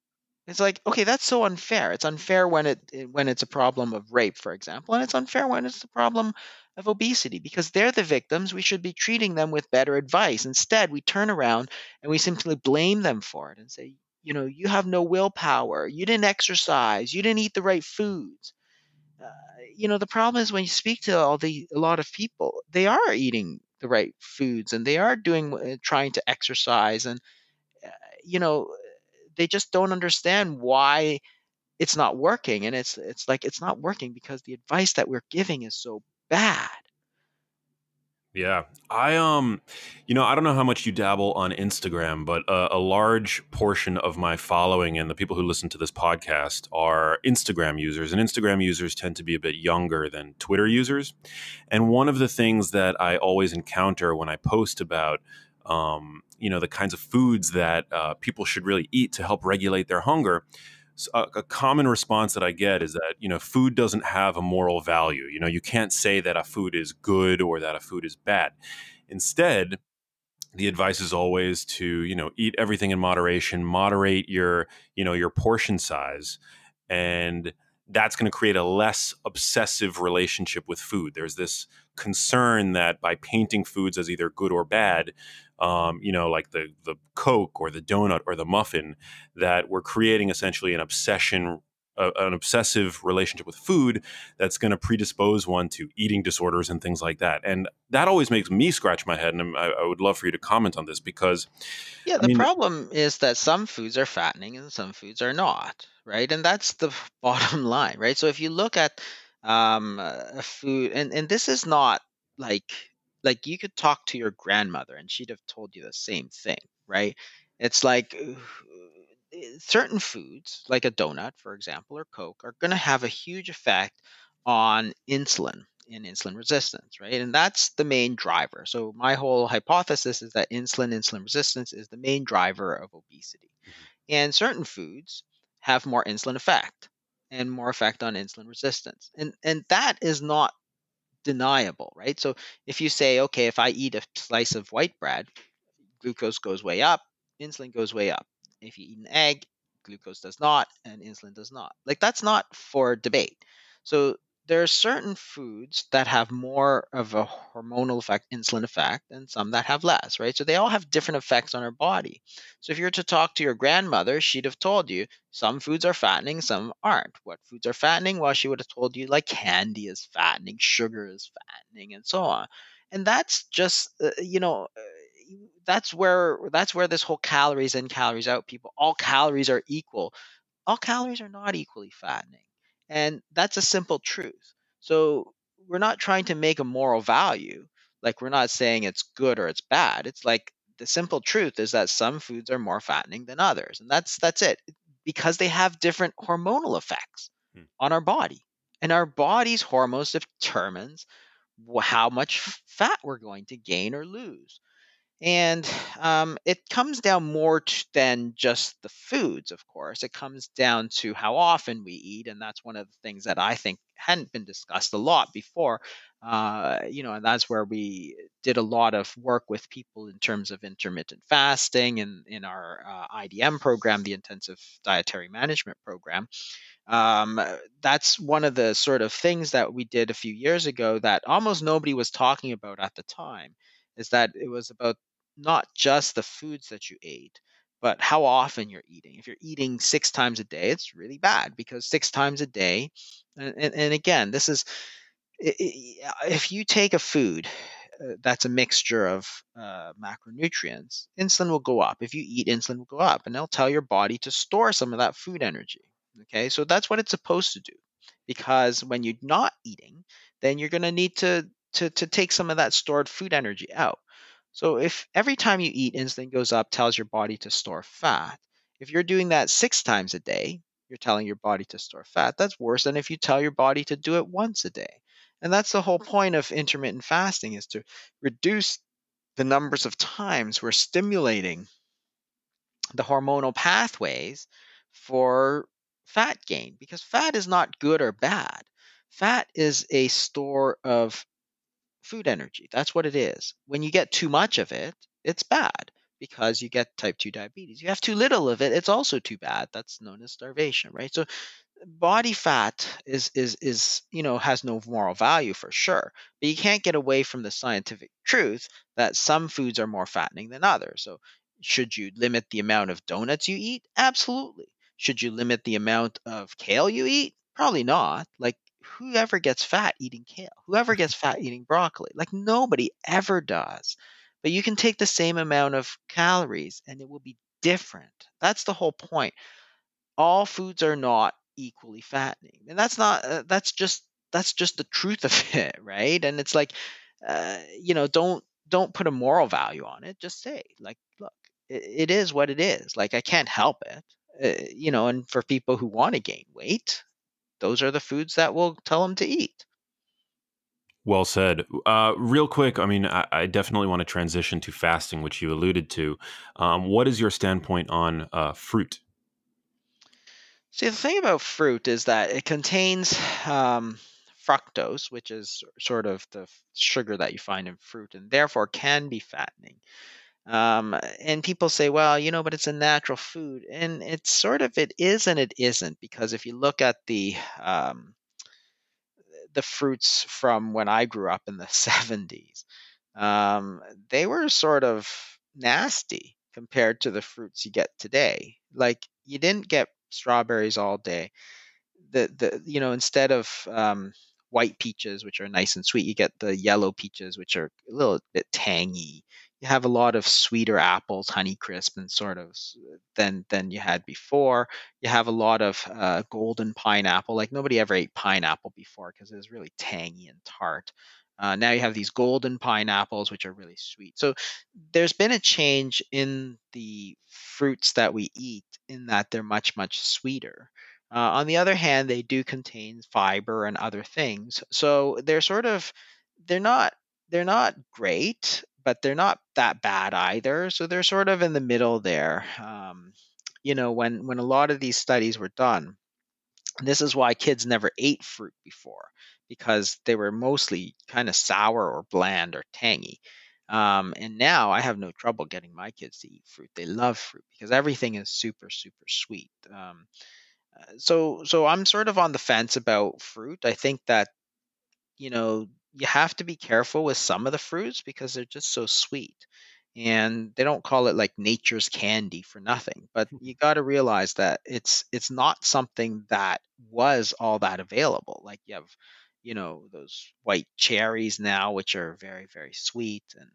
[SPEAKER 2] It's like, okay, that's so unfair. It's unfair when it when it's a problem of rape, for example, and it's unfair when it's a problem of obesity because they're the victims. We should be treating them with better advice. Instead, we turn around and we simply blame them for it and say, you know, you have no willpower. You didn't exercise. You didn't eat the right foods. Uh, you know, the problem is when you speak to all the a lot of people, they are eating the right foods and they are doing uh, trying to exercise and uh, you know they just don't understand why it's not working and it's it's like it's not working because the advice that we're giving is so bad
[SPEAKER 1] yeah. I um you know, I don't know how much you dabble on Instagram, but uh, a large portion of my following and the people who listen to this podcast are Instagram users and Instagram users tend to be a bit younger than Twitter users. And one of the things that I always encounter when I post about um, you know, the kinds of foods that uh, people should really eat to help regulate their hunger a, uh, a, common response that I get is that you know food doesn't have a moral value. You know, you can't say that a food is good or that a food is bad. Instead, the advice is always to you know eat everything in moderation, moderate your you know your portion size, and that's going to create a less obsessive relationship with food. There's this concern that by painting foods as either good or bad, um, you know, like the the Coke or the donut or the muffin, that we're creating essentially an obsession an obsessive relationship with food that's going to predispose one to eating disorders and things like that. And that always makes me scratch my head. And I, I would love for you to comment on this because.
[SPEAKER 2] Yeah, the I mean, problem is that some foods are fattening and some foods are not, right? And that's the bottom line, right? So if you look at um, a food, and, and this is not like like you could talk to your grandmother and she'd have told you the same thing, right? It's like uh, certain foods, like a donut, for example, or Coke, are going to have a huge effect on insulin and insulin resistance, right? And that's the main driver. So my whole hypothesis is that insulin, insulin resistance is the main driver of obesity. Mm-hmm. And certain foods have more insulin effect and more effect on insulin resistance. And and that is not deniable, right? So if you say, okay, if I eat a slice of white bread, glucose goes way up, insulin goes way up. If you eat an egg, glucose does not, and insulin does not. Like that's not for debate. So there are certain foods that have more of a hormonal effect, insulin effect, and some that have less, right? So they all have different effects on our body. So if you were to talk to your grandmother, she'd have told you some foods are fattening, some aren't. What foods are fattening? Well, she would have told you like candy is fattening, sugar is fattening, and so on. And that's just, uh, you know, uh, that's where that's where this whole calories in, calories out. People, all calories are equal. All calories are not equally fattening and that's a simple truth. So we're not trying to make a moral value. Like we're not saying it's good or it's bad. It's like the simple truth is that some foods are more fattening than others. And that's that's it. Because they have different hormonal effects hmm. on our body. And our body's hormones determines how much fat we're going to gain or lose. And um, it comes down more to, than just the foods, of course. It comes down to how often we eat. And that's one of the things that I think hadn't been discussed a lot before. Uh, you know, and that's where we did a lot of work with people in terms of intermittent fasting and in our uh, IDM program, the Intensive Dietary Management Program. Um, that's one of the sort of things that we did a few years ago that almost nobody was talking about at the time is that it was about not just the foods that you ate, but how often you're eating. If you're eating six times a day, it's really bad because six times a day, and, and, and again, this is if you take a food uh, that's a mixture of uh, macronutrients, insulin will go up. If you eat, insulin will go up, and it'll tell your body to store some of that food energy. Okay, so that's what it's supposed to do. Because when you're not eating, then you're going to need to to to take some of that stored food energy out. So if every time you eat, insulin goes up, tells your body to store fat. If you're doing that six times a day, you're telling your body to store fat. That's worse than if you tell your body to do it once a day. And that's the whole mm. point of intermittent fasting is to reduce the numbers of times we're stimulating the hormonal pathways for fat gain because fat is not good or bad. Fat is a store of food energy. That's what it is. When you get too much of it, it's bad because you get type 2 diabetes. You have too little of it, it's also too bad. That's known as starvation, right? So body fat is is is you know has no moral value for sure but you can't get away from the scientific truth that some foods are more fattening than others so should you limit the amount of donuts you eat absolutely should you limit the amount of kale you eat probably not like whoever gets fat eating kale whoever gets fat eating broccoli like nobody ever does. But you can take the same amount of calories and it will be different. That's the whole point. All foods are not equally fattening and that's not uh, that's just that's just the truth of it right? And it's like uh, you know don't don't put a moral value on it just say like look it, it is what it is like i can't help it uh, you know and for people who want to gain weight those are the foods that we'll tell them to eat
[SPEAKER 1] well said. Uh, real quick, I mean, I, I, definitely want to transition to fasting, which you alluded to. Um, what is your standpoint on uh, fruit?
[SPEAKER 2] See, the thing about fruit is that it contains um, fructose, which is sort of the sugar that you find in fruit, and therefore can be fattening. Um, and people say, well, you know, but it's a natural food, and it's sort of it is and it isn't because if you look at the um, the fruits from when I grew up in the 70s, um, they were sort of nasty compared to the fruits you get today. Like you didn't get strawberries all day. The the you know instead of um, white peaches, which are nice and sweet, you get the yellow peaches, which are a little bit tangy. You have a lot of sweeter apples, Honeycrisp, and sort of than than you had before. You have a lot of uh, golden pineapple. Like nobody ever ate pineapple before because it was really tangy and tart. Uh, now you have these golden pineapples, which are really sweet. So there's been a change in the fruits that we eat in that they're much, much sweeter. Uh, on the other hand, they do contain fiber and other things. So they're sort of, they're not, they're not great, but they're not that bad either. So they're sort of in the middle there. Um, you know, when when a lot of these studies were done, this is why kids never ate fruit before because they were mostly kind of sour or bland or tangy. Um, and now I have no trouble getting my kids to eat fruit. They love fruit because everything is super, super sweet. Um, uh, so, so I'm sort of on the fence about fruit. I think that you know you have to be careful with some of the fruits because they're just so sweet and they don't call it like nature's candy for nothing but hmm. you got to realize that it's it's not something that was all that available like you have you know those white cherries now which are very very sweet and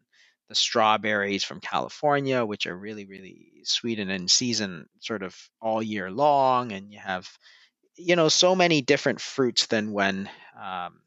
[SPEAKER 2] the strawberries from California which are really really sweet and in season sort of all year long and you have you know so many different fruits than when um,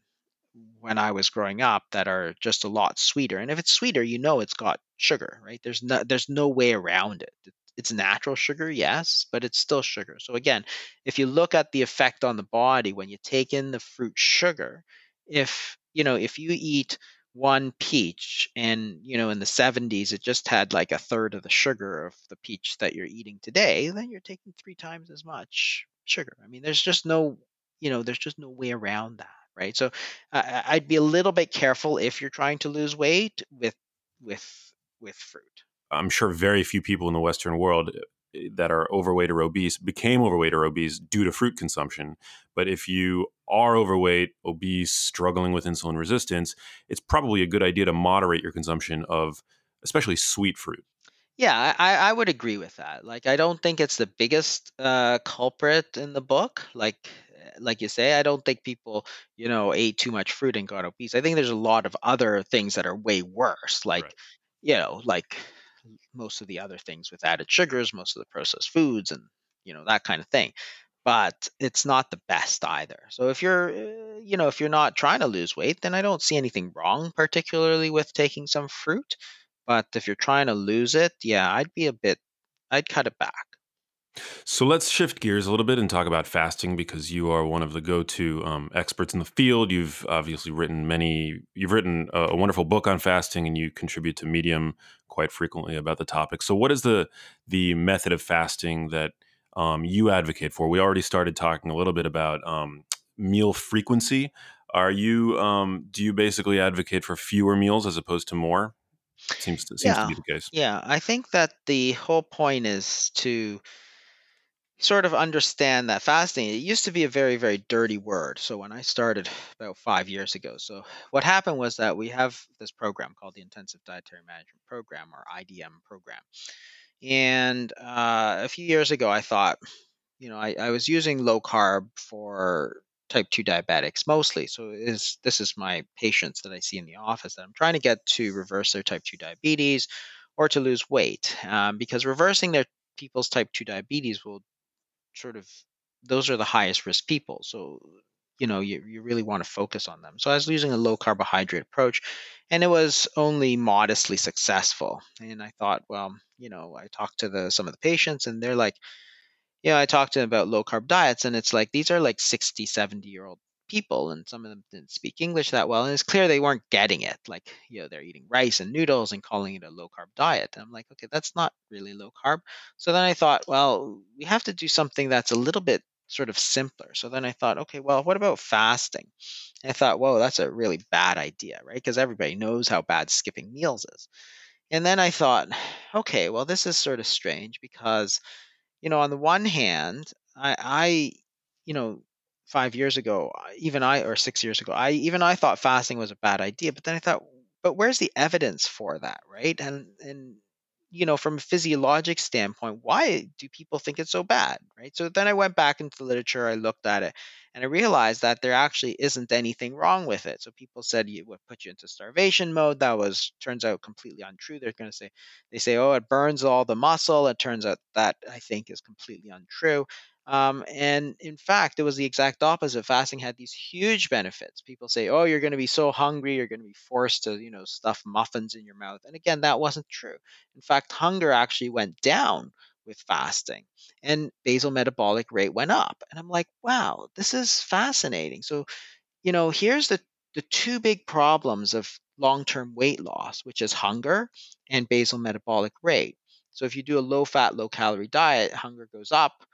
[SPEAKER 2] when I was growing up that are just a lot sweeter. And if it's sweeter, you know it's got sugar, right? There's no there's no way around it. It's natural sugar, yes, but it's still sugar. So again, if you look at the effect on the body when you take in the fruit sugar, if you know, if you eat one peach and you know in the 70s it just had like a third of the sugar of the peach that you're eating today then you're taking three times as much sugar i mean there's just no you know there's just no way around that right? So uh, I'd be a little bit careful if you're trying to lose weight with with with fruit.
[SPEAKER 1] I'm sure very few people in the Western world eh, that are overweight or obese became overweight or obese due to fruit consumption. But if you are overweight, obese, struggling with insulin resistance, it's probably a good idea to moderate your consumption of especially sweet fruit.
[SPEAKER 2] Yeah, I, I would agree with that. Like, I don't think it's the biggest uh, culprit in the book. Like, like you say, I don't think people, you know, ate too much fruit and got obese. I think there's a lot of other things that are way worse, like, right. you know, like most of the other things with added sugars, most of the processed foods, and you know that kind of thing. But it's not the best either. So if you're, uh, you know, if you're not trying to lose weight, then I don't see anything wrong, particularly with taking some fruit. But if you're trying to lose it, yeah, I'd be a bit, I'd cut it back.
[SPEAKER 1] So let's shift gears a little bit and talk about fasting because you are one of the go-to um, experts in the field. You've obviously written many. You've written a, a, wonderful book on fasting, and you contribute to Medium quite frequently about the topic. So, what is the the method of fasting that um, you advocate for? We already started talking a little bit about um, meal frequency. Are you um, do you basically advocate for fewer meals as opposed to more? Seems to, seems to be the case.
[SPEAKER 2] Yeah. I think that the whole point is to sort of understand that fasting it used to be a very very dirty word. So when i started about five years ago so what happened was that we have this program called the intensive dietary management program or idm program. And uh, a few years ago i thought you know I, I was using low carb for type 2 diabetics mostly. So is this is my patients that i see in the office that i'm trying to get to reverse their type 2 diabetes or to lose weight um, because reversing their people's type 2 diabetes will sort of those are the highest risk people. So you know you, you really want to focus on them. So I was using a low carbohydrate approach, and it was only modestly successful. And I thought, well, you know, I talked to the some of the patients, and they're like, yeah, I talked to them about low carb diets, and it's like these are like 60, 70 year old people, and some of them didn't speak English that well, and it's clear they weren't getting it. Like, you know, they're eating rice and noodles and calling it a low carb diet. And I'm like, okay, that's not really low carb. So then I thought, well, we have to do something that's a little bit sort of simpler. So then I thought, okay, well, what about fasting? And I thought, whoa, that's a really bad idea, right? Because everybody knows how bad skipping meals is. And then I thought, okay, well, this is sort of strange because you know, on the one hand, I, I, you know, five years ago, uh, even I, or six years ago, I even I thought fasting was a bad idea. But then I thought, but where's the evidence for that, right? And and you know, from a physiologic standpoint, why do people think it's so bad, right? So then I went back into the literature, I looked at it, and I realized that there actually isn't anything wrong with it. So people said it would put you into starvation mode. That was turns out completely untrue. They're going to say they say, oh, it burns all the muscle. It turns out that I think is completely untrue. Um, and in fact, it was the exact opposite. Fasting had these huge benefits. People say, "Oh, you're going to be so hungry, you're going to be forced to, you know, stuff muffins in your mouth." And again, that wasn't true. In fact, hunger actually went down with fasting, and basal metabolic rate went up. And I'm like, "Wow, this is fascinating." So, you know, here's the the two big problems of long-term weight loss, which is hunger and basal metabolic rate. So if you do a low fat, low calorie diet, hunger goes up,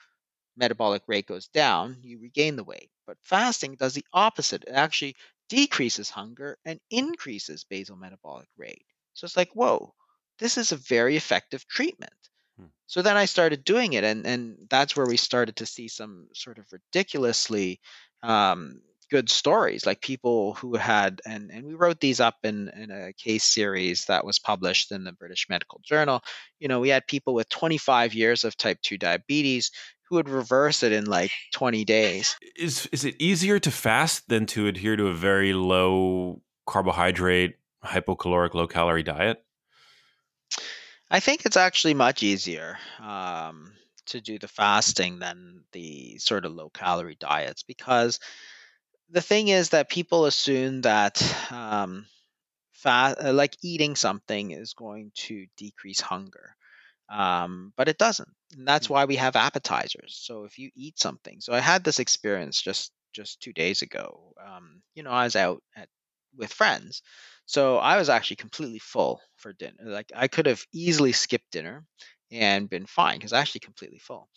[SPEAKER 2] metabolic rate goes down, you regain the weight. But fasting does the opposite. It actually decreases hunger and increases basal metabolic rate. So it's like, whoa, this is a very effective treatment. Hmm. So then I started doing it, and, and that's where we started to see some sort of ridiculously um, good stories, like people who had, and, and we wrote these up in, in a case series that was published in the British Medical Journal. You know, we had people with 25 years of type 2 diabetes who would reverse it in like 20 days.
[SPEAKER 1] Is is it easier to fast than to adhere to a very low carbohydrate, hypocaloric, low calorie diet?
[SPEAKER 2] I think it's actually much easier um, to do the fasting than the sort of low calorie diets because the thing is that people assume that um, fat, uh, like eating something, is going to decrease hunger um, but it doesn't and that's mm. why we have appetizers. So if you eat something so i had this experience just just two days ago um, you know i was out at with friends so i was actually completely full for dinner like i could have easily skipped dinner and been fine because i actually completely full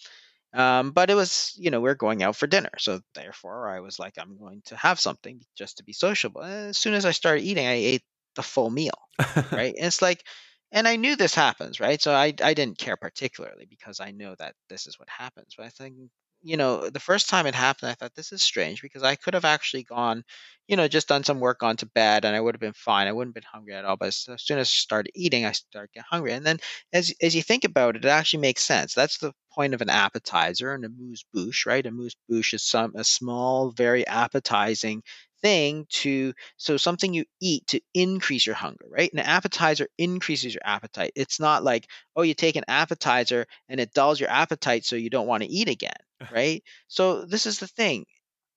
[SPEAKER 2] um, but it was you know we are going out for dinner so therefore i was like i'm going to have something just to be sociable. And as soon as i started eating i ate the full meal right? And it's like and I knew this happens, right? So I I didn't care particularly because I know that this is what happens. But I think you know the first time it happened, I thought this is strange because I could have actually gone, you know, just done some work, gone to bed, and I would have been fine. I wouldn't have been hungry at all. But as, as soon as I started eating, I started getting hungry. And then as as you think about it, it actually makes sense. That's the point of an appetizer and a amuse bouche, right? A amuse bouche is some a small, very appetizing thing to so something you eat to increase your hunger, right? An appetizer increases your appetite. It's not like, oh, you take an appetizer and it dulls your appetite so you don't want to eat again, right? so this is the thing.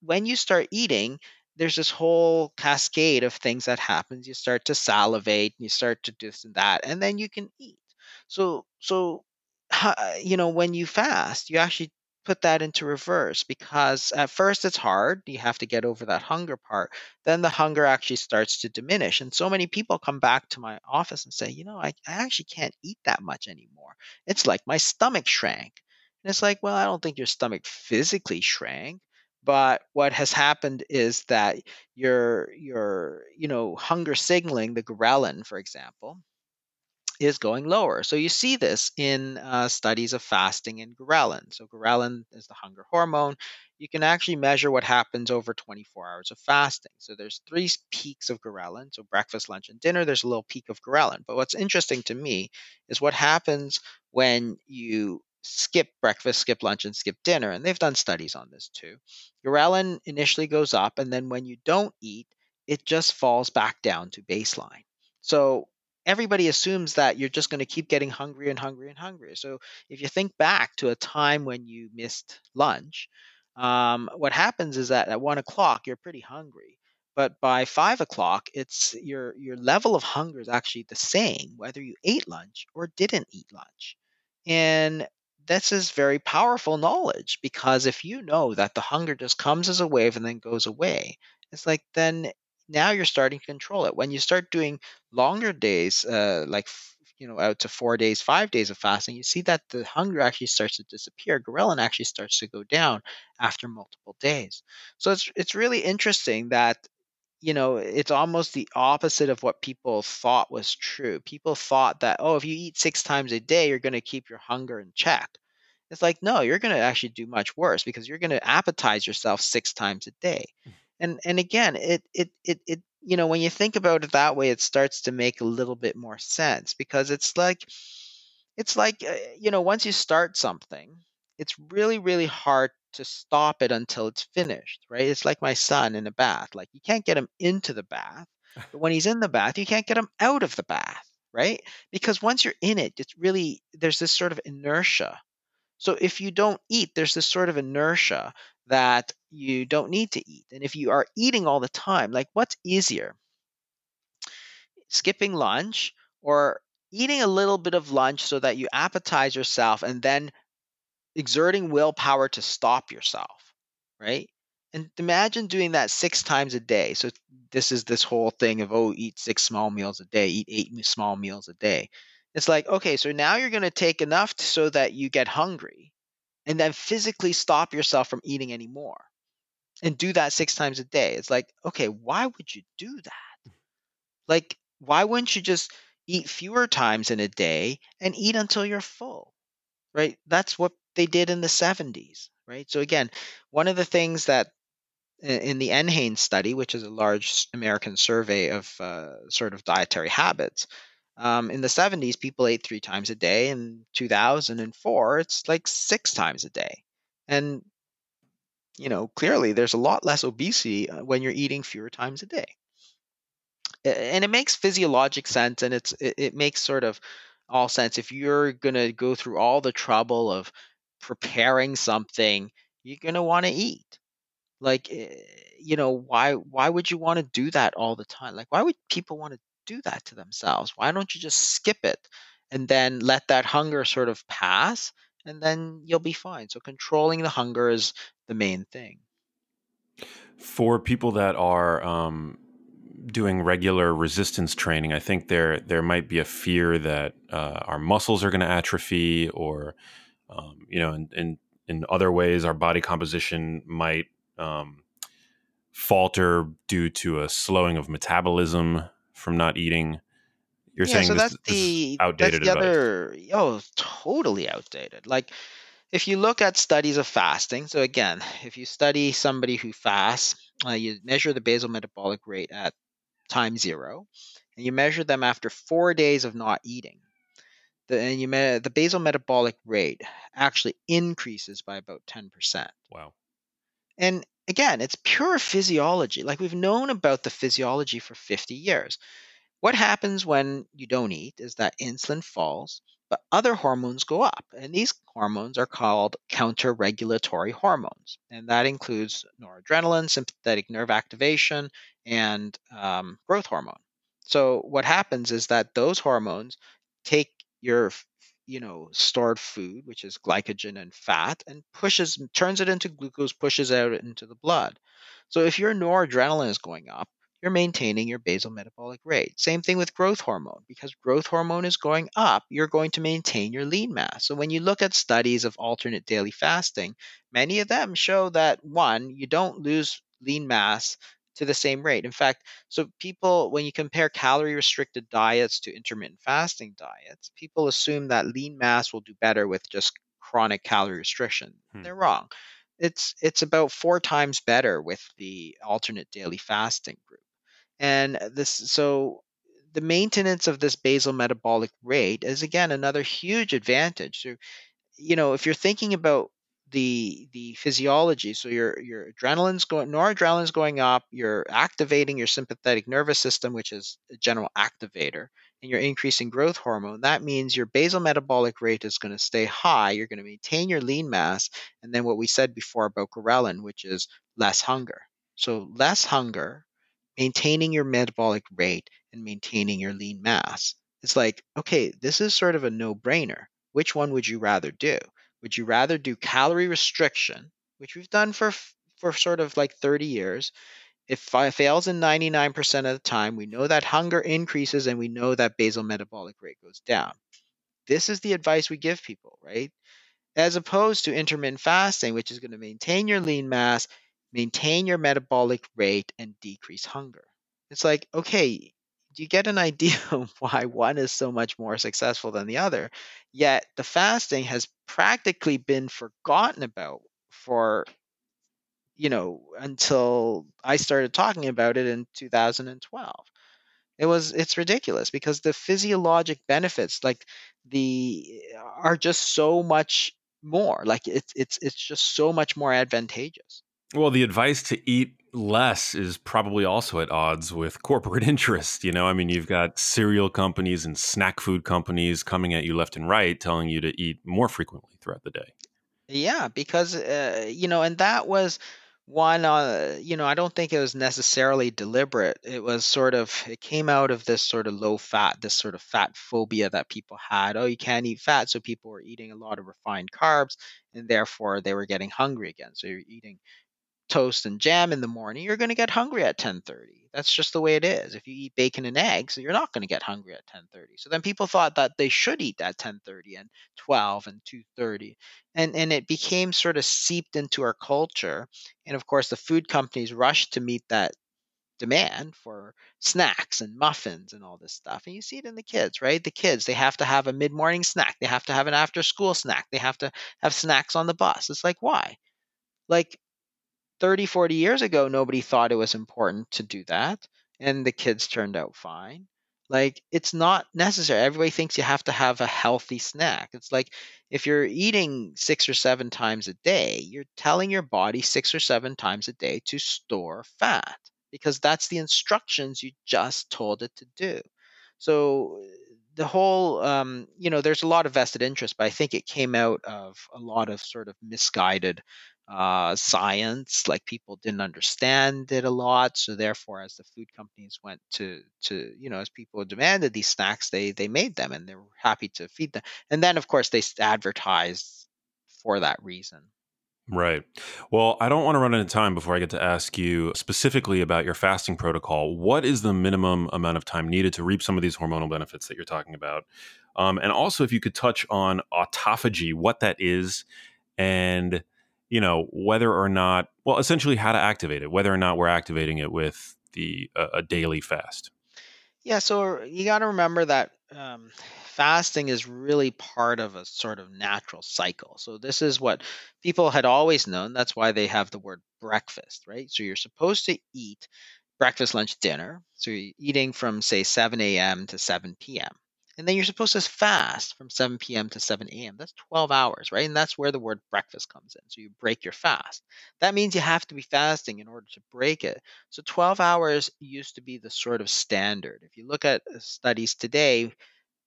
[SPEAKER 2] When you start eating, there's this whole cascade of things that happens. You start to salivate, and you start to do this and that, and then you can eat. So so you know when you fast, you actually put that into reverse because at first it's hard. You have to get over that hunger part. Then the hunger actually starts to diminish. And so many people come back to my office and say, you know, I, I actually can't eat that much anymore. It's like my stomach shrank. And it's like, well, I don't think your stomach physically shrank. But what has happened is that your your you know hunger signaling, the ghrelin, for example, is going lower. So you see this in uh, studies of fasting and ghrelin. So ghrelin is the hunger hormone. You can actually measure what happens over 24 hours of fasting. So there's three peaks of ghrelin. So breakfast, lunch, and dinner. There's a little peak of ghrelin. But what's interesting to me is what happens when you skip breakfast, skip lunch, and skip dinner. And they've done studies on this too. Ghrelin initially goes up, and then when you don't eat, it just falls back down to baseline. So everybody assumes that you're just going to keep getting hungrier and hungrier and hungrier. So if you think back to a time when you missed lunch, um, what happens is that at one o'clock you're pretty hungry, but by five o'clock it's your your level of hunger is actually the same whether you ate lunch or didn't eat lunch, and this is very powerful knowledge because if you know that the hunger just comes as a wave and then goes away, it's like then now you're starting to control it. When you start doing longer days, uh, like you know, out to four days, five days of fasting, you see that the hunger actually starts to disappear. Ghrelin actually starts to go down after multiple days. So it's it's really interesting that you know it's almost the opposite of what people thought was true. People thought that oh, if you eat six times a day, you're going to keep your hunger in check. It's like no, you're going to actually do much worse because you're going to appetize yourself six times a day. And and again it it it it you know when you think about it that way it starts to make a little bit more sense because it's like it's like uh, you know once you start something it's really really hard to stop it until it's finished right? It's like my son in a bath like you can't get him into the bath but when he's in the bath you can't get him out of the bath right? Because once you're in it it's really there's this sort of inertia. So if you don't eat there's this sort of inertia that you don't need to eat. And if you are eating all the time, like what's easier? Skipping lunch or eating a little bit of lunch so that you appetize yourself and then exerting willpower to stop yourself, right? And imagine doing that six times a day. So this is this whole thing of oh, eat six small meals a day, eat eight small meals a day. It's like okay, so now you're going to take enough so that you get hungry, and then physically stop yourself from eating anymore and do that six times a day. It's like, okay, why would you do that? Like, why wouldn't you just eat fewer times in a day and eat until you're full? Right? That's what they did in the 70s, right? So, again, one of the things that in the NHANES study, which is a large American survey of uh, sort of dietary habits, um, in the 70s, people ate three times a day. In 2004, it's like six times a day. And, you know, clearly there's a lot less obesity uh, when you're eating fewer times a day. And it makes physiologic sense and it's it, it makes sort of all sense. If you're going to go through all the trouble of preparing something, you're going to want to eat. Like, eh, you know, why why would you want to do that all the time? Like, why would people want to do that to themselves? Why don't you just skip it and then let that hunger sort of pass and then you'll be fine? So controlling the hunger is the main thing.
[SPEAKER 1] For people that are um, doing regular resistance training, I think there there might be a fear that uh, our muscles are going to atrophy, or um, you know, in, in, in other ways, our body composition might um, falter due to a slowing of metabolism from not eating. You're yeah, saying so this, that's the, outdated that's the advice. other
[SPEAKER 2] oh totally outdated. Like if you look at studies of fasting, so again, if you study somebody who fasts, uh, you measure the basal metabolic rate at time zero, and you measure them after four days of not eating. The, and you me- the basal metabolic rate actually increases by about 10%.
[SPEAKER 1] Wow.
[SPEAKER 2] And again, it's pure physiology. Like we've known about the physiology for 50 years. What happens when you don't eat is that insulin falls, but other hormones go up. And these hormones are called counter regulatory hormones. And that includes noradrenaline, sympathetic nerve activation, and um, growth hormone. So, what happens is that those hormones take your you know stored food which is glycogen and fat and pushes turns it into glucose pushes out into the blood. So if your noradrenaline is going up you're maintaining your basal metabolic rate. Same thing with growth hormone. Because growth hormone is going up you're going to maintain your lean mass. So when you look at studies of alternate daily fasting many of them show that one you don't lose lean mass to the same rate. In fact, so people, when you compare calorie restricted diets to intermittent fasting diets, people assume that lean mass will do better with just chronic calorie restriction.
[SPEAKER 1] Hmm.
[SPEAKER 2] They're wrong. It's it's about four times better with the alternate daily fasting group. And this so the maintenance of this basal metabolic rate is again another huge advantage. So, you know, if you're thinking about the the physiology, so your your adrenaline's going noradrenaline's going up, you're activating your sympathetic nervous system, which is a general activator, and you're increasing growth hormone. That means your basal metabolic rate is going to stay high. You're going to maintain your lean mass, and then what we said before about ghrelin, which is less hunger. So less hunger, maintaining your metabolic rate, and maintaining your lean mass. It's like, okay, this is sort of a no brainer. Which one would you rather do? Would you rather do calorie restriction, which we've done for for sort of like 30 years? If it fails in 99% of the time. We know that hunger increases and we know that basal metabolic rate goes down. This is the advice we give people, right? As opposed to intermittent fasting, which is going to maintain your lean mass, maintain your metabolic rate, and decrease hunger. It's like, okay, you get an idea of why one is so much more successful than the other. Yet the fasting has practically been forgotten about for you know until I started talking about it in 2012. It was it's ridiculous because the physiologic benefits like the are just so much more. Like it's it's it's just so much more advantageous.
[SPEAKER 1] Well, the advice to eat less is probably also at odds with corporate interest. You know, I mean, you've got cereal companies and snack food companies coming at you left and right, telling you to eat more frequently throughout the day.
[SPEAKER 2] Yeah, because uh, you know, and that was one. Uh, you know, I don't think it was necessarily deliberate. It was sort of it came out of this sort of low fat, this sort of fat phobia that people had. Oh, you can't eat fat, so people were eating a lot of refined carbs, and therefore they were getting hungry again. So you're eating toast and jam in the morning, you're going to get hungry at 10:30. That's just the way it is. If you eat bacon and eggs, you're not going to get hungry at 10:30. So then people thought that they should eat at 10:30 and 12 and 2:30. And and it became sort of seeped into our culture. And of course, the food companies rushed to meet that demand for snacks and muffins and all this stuff. And you see it in the kids, right? The kids, they have to have a mid-morning snack. They have to have an after-school snack. They have to have snacks on the bus. It's like, why? Like 30, 40 years ago, nobody thought it was important to do that. And the kids turned out fine. Like, it's not necessary. Everybody thinks you have to have a healthy snack. It's like if you're eating six or seven times a day, you're telling your body six or seven times a day to store fat because that's the instructions you just told it to do. So, the whole, um, you know, there's a lot of vested interest, but I think it came out of a lot of sort of misguided uh, science like people didn't understand it a lot so therefore as the food companies went to to you know as people demanded these snacks they they made them and they were happy to feed them and then of course they advertised for that reason
[SPEAKER 1] Right. Well, I don't want to run out of time before I get to ask you specifically about your fasting protocol. What is the minimum amount of time needed to reap some of these hormonal benefits that you're talking about? Um, and also, if you could touch on autophagy, what that is, and you know whether or not well essentially how to activate it whether or not we're activating it with the uh, a daily fast.
[SPEAKER 2] Yeah so you got to remember that um, fasting is really part of a sort of natural cycle. So this is what people had always known that's why they have the word breakfast right? So you're supposed to eat breakfast lunch dinner. So you're eating from say 7 a.m to 7 p.m and then you're supposed to fast from 7 p.m. to 7 a.m. That's 12 hours, right? And that's where the word breakfast comes in. So you break your fast. That means you have to be fasting in order to break it. So 12 hours used to be the sort of standard. If you look at uh, studies today,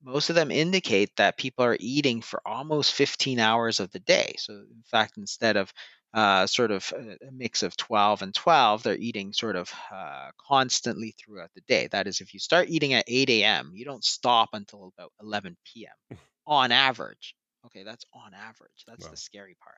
[SPEAKER 2] most of them indicate that people are eating for almost 15 hours of the day. So, in fact, instead of uh, sort of a mix of 12 and 12, they're eating sort of uh, constantly throughout the day. That is, if you start eating at 8 a.m., you don't stop until about 11 p.m. on average. Okay, that's on average. That's wow. the scary part.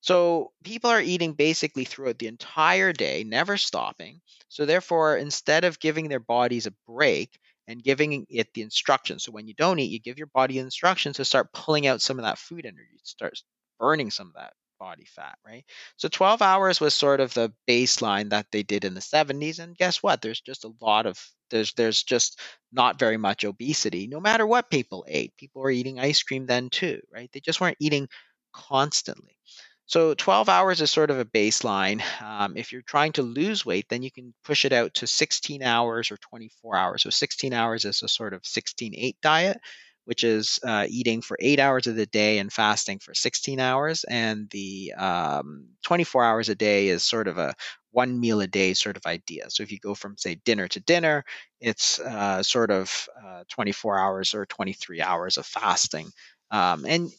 [SPEAKER 2] So people are eating basically throughout the entire day, never stopping. So therefore, instead of giving their bodies a break and giving it the instructions, so when you don't eat, you give your body instructions to start pulling out some of that food energy, start burning some of that body fat, right? So 12 hours was sort of the baseline that they did in the 70s and guess what? There's just a lot of there's there's just not very much obesity no matter what people ate. People were eating ice cream then too, right? They just weren't eating constantly. So 12 hours is sort of a baseline. Um, if you're trying to lose weight, then you can push it out to 16 hours or 24 hours. So 16 hours is a sort of 16 8 diet, which is uh, eating for eight hours of the day and fasting for 16 hours. And the um, 24 hours a day is sort of a one meal a day sort of idea. So if you go from, say, dinner to dinner, it's uh, sort of uh, 24 hours or 23 hours of fasting. Um, and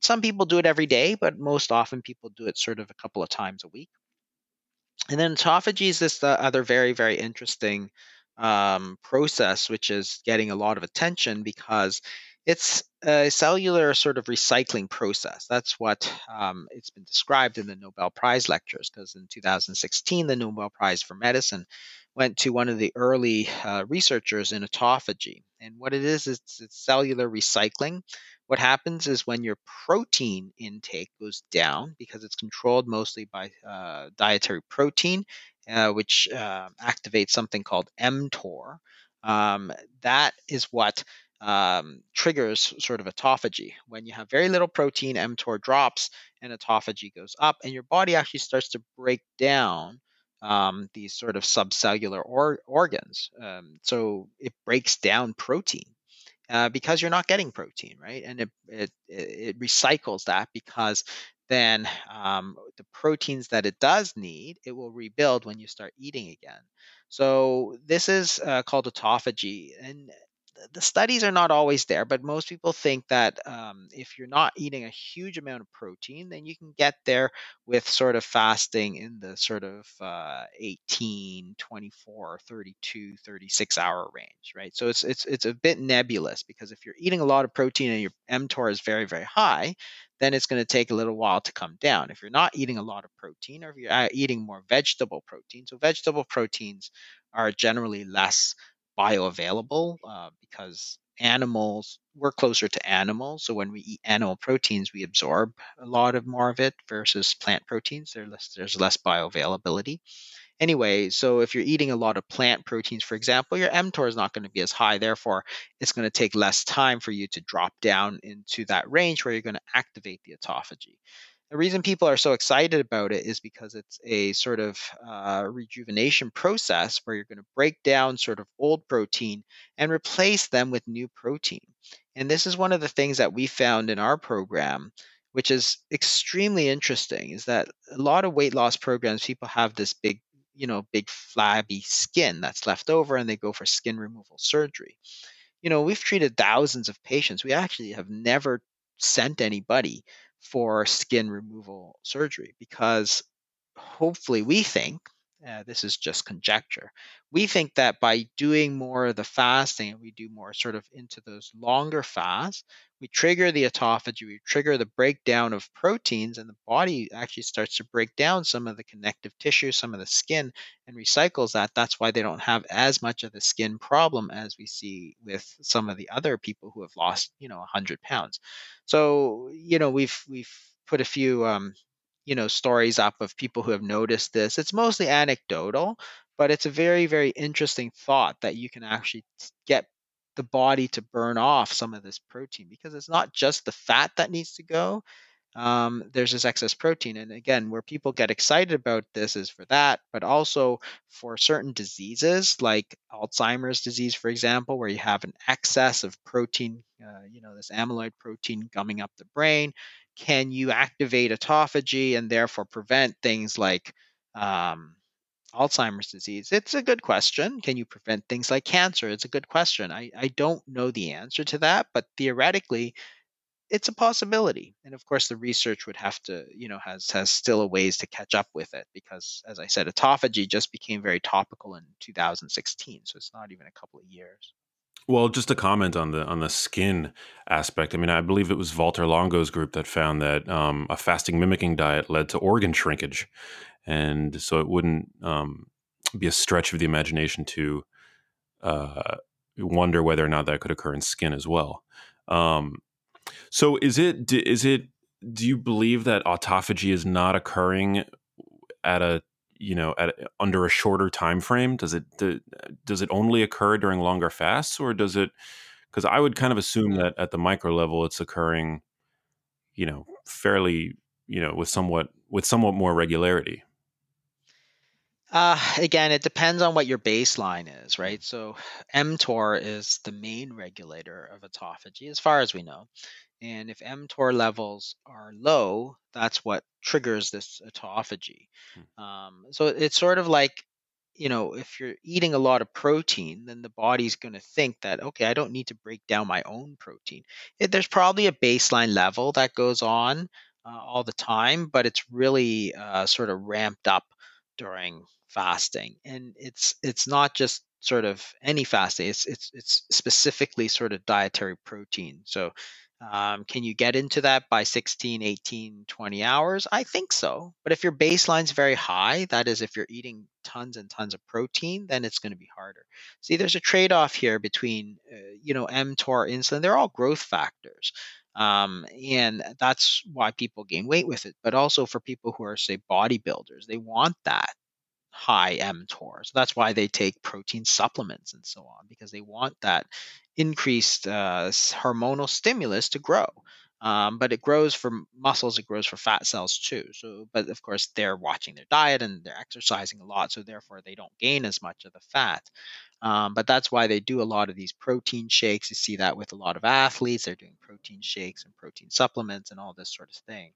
[SPEAKER 2] some people do it every day, but most often people do it sort of a couple of times a week. And then autophagy is this uh, other very, very interesting um, process, which is getting a lot of attention because it's a cellular sort of recycling process. That's what um, it's been described in the Nobel Prize lectures, because in 2016, the Nobel Prize for Medicine went to one of the early uh, researchers in autophagy. And what it is, it's, it's cellular recycling. What happens is when your protein intake goes down, because it's controlled mostly by uh, dietary protein, uh, which uh, activates something called mTOR. Um, that is what um, triggers sort of autophagy. When you have very little protein, mTOR drops and autophagy goes up, and your body actually starts to break down um, these sort of subcellular or- organs. Um, so it breaks down protein uh, because you're not getting protein, right? And it, it, it recycles that because then um, the proteins that it does need, it will rebuild when you start eating again. So this is uh, called autophagy, and the studies are not always there, but most people think that um, if you're not eating a huge amount of protein, then you can get there with sort of fasting in the sort of uh, 18, 24, 32, 36 hour range, right? So it's it's it's a bit nebulous because if you're eating a lot of protein and your mTOR is very very high, then it's going to take a little while to come down. If you're not eating a lot of protein, or if you're uh, eating more vegetable protein, so vegetable proteins are generally less bioavailable uh, because animals we're closer to animals so when we eat animal proteins we absorb a lot of more of it versus plant proteins there's less, there's less bioavailability anyway so if you're eating a lot of plant proteins for example your mtor is not going to be as high therefore it's going to take less time for you to drop down into that range where you're going to activate the autophagy the reason people are so excited about it is because it's a sort of uh, rejuvenation process where you're going to break down sort of old protein and replace them with new protein. And this is one of the things that we found in our program, which is extremely interesting, is that a lot of weight loss programs, people have this big, you know, big flabby skin that's left over and they go for skin removal surgery. You know, we've treated thousands of patients. We actually have never sent anybody for skin removal surgery because hopefully we think uh, this is just conjecture. We think that by doing more of the fasting we do more sort of into those longer fasts, we trigger the autophagy, we trigger the breakdown of proteins, and the body actually starts to break down some of the connective tissue, some of the skin, and recycles that. That's why they don't have as much of the skin problem as we see with some of the other people who have lost, you know, 100 pounds. So, you know, we've we've put a few um, you know stories up of people who have noticed this. It's mostly anecdotal but it's a very very interesting thought that you can actually get the body to burn off some of this protein because it's not just the fat that needs to go um, there's this excess protein. And again where people get excited about this is for that but also for certain diseases like alzheimer's disease for example where you have an excess of protein uh, you know this amyloid protein gumming up the brain can you activate autophagy and therefore prevent things like um, Alzheimer's disease? It's a good question. Can you prevent things like cancer? It's a good question. I, I don't know the answer to that, but theoretically, it's a possibility. And of course, the research would have to, you know, has has still a ways to catch up with it because, as I said, autophagy just became very topical in 2016, so it's not even a couple of years.
[SPEAKER 1] Well, just a comment on the on the skin aspect. I mean, I believe it was Walter Longo's group that found that um, a fasting mimicking diet led to organ shrinkage, and so it wouldn't um, be a stretch of the imagination to uh, wonder whether or not that could occur in skin as well. Um, so, is it is it do you believe that autophagy is not occurring at a you know at under a shorter time frame does it do, does it only occur during longer fasts or does it because i would kind of assume that at the micro level it's occurring you know fairly you know with somewhat with somewhat more regularity
[SPEAKER 2] uh, again, it depends on what your baseline is, right? So mTOR is the main regulator of autophagy, as far as we know. And if mTOR levels are low, that's what triggers this autophagy.
[SPEAKER 1] Hmm.
[SPEAKER 2] Um, so it's sort of like, you know, if you're eating a lot of protein, then the body's going to think that, okay, I don't need to break down my own protein. It, there's probably a baseline level that goes on uh, all the time, but it's really uh, sort of ramped up during fasting. And it's it's not just sort of any fasting. It's it's it's specifically sort of dietary protein. So um, can you get into that by 16, 18, 20 hours? I think so. But if your baseline's very high, that is, if you're eating tons and tons of protein, then it's going to be harder. See, there's a trade off here between, uh, you know, mTOR, insulin, they're all growth factors. Um, and that's why people gain weight with it. But also for people who are, say, bodybuilders, they want that high mTOR. So that's why they take protein supplements and so on, because they want that increased uh, hormonal stimulus to grow. Um, but it grows for muscles, it grows for fat cells too. So, but of course, they're watching their diet and they're exercising a lot, so therefore they don't gain as much of the fat. Um, but that's why they do a lot of these protein shakes. You see that with a lot of athletes. They're doing protein shakes and protein supplements and all this sort of thing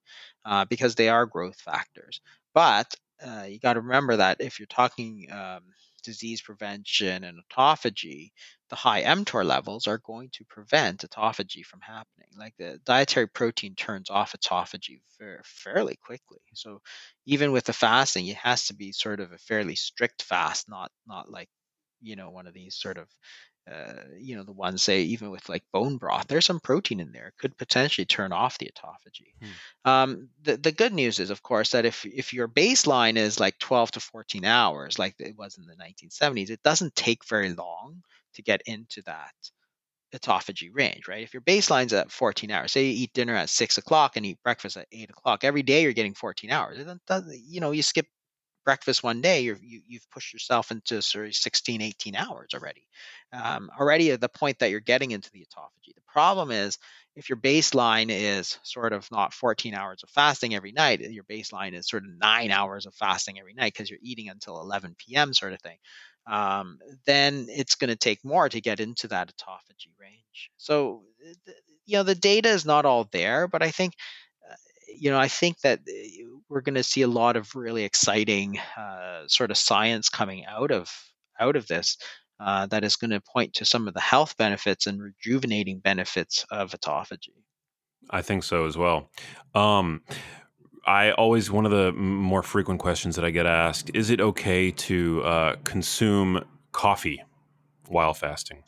[SPEAKER 2] uh, because they are growth factors. But uh, you got to remember that if you're talking um, disease prevention and autophagy, the high mTOR levels are going to prevent autophagy from happening. Like the dietary protein turns off autophagy very, fairly quickly. So even with the fasting, it has to be sort of a fairly strict fast, not not like you know one of these sort of uh, you know the ones say even with like bone broth there's some protein in there could potentially turn off the autophagy hmm. um, the, the good news is of course that if if your baseline is like 12 to 14 hours like it was in the 1970s it doesn't take very long to get into that autophagy range right if your baseline's at 14 hours say you eat dinner at 6 o'clock and eat breakfast at 8 o'clock every day you're getting 14 hours it doesn't, you know you skip breakfast one day, you have pushed yourself into sort of 16, 18 hours already. Um, already at the point that you're getting into the autophagy. The problem is if your baseline is sort of not 14 hours of fasting every night, your baseline is sort of nine hours of fasting every night because you're eating until 11 p.m. sort of thing. Um, then it's going to take more to get into that autophagy range. So, you know, the data is not all there, but I think you know, I think that eh, we're going to see a lot of really exciting uh, sort of science coming out of out of this uh, that is going to point to some of the health benefits and rejuvenating benefits of autophagy.
[SPEAKER 1] I think so as well. Um, I always one of the more frequent questions that I get asked is it okay to uh, consume coffee while fasting?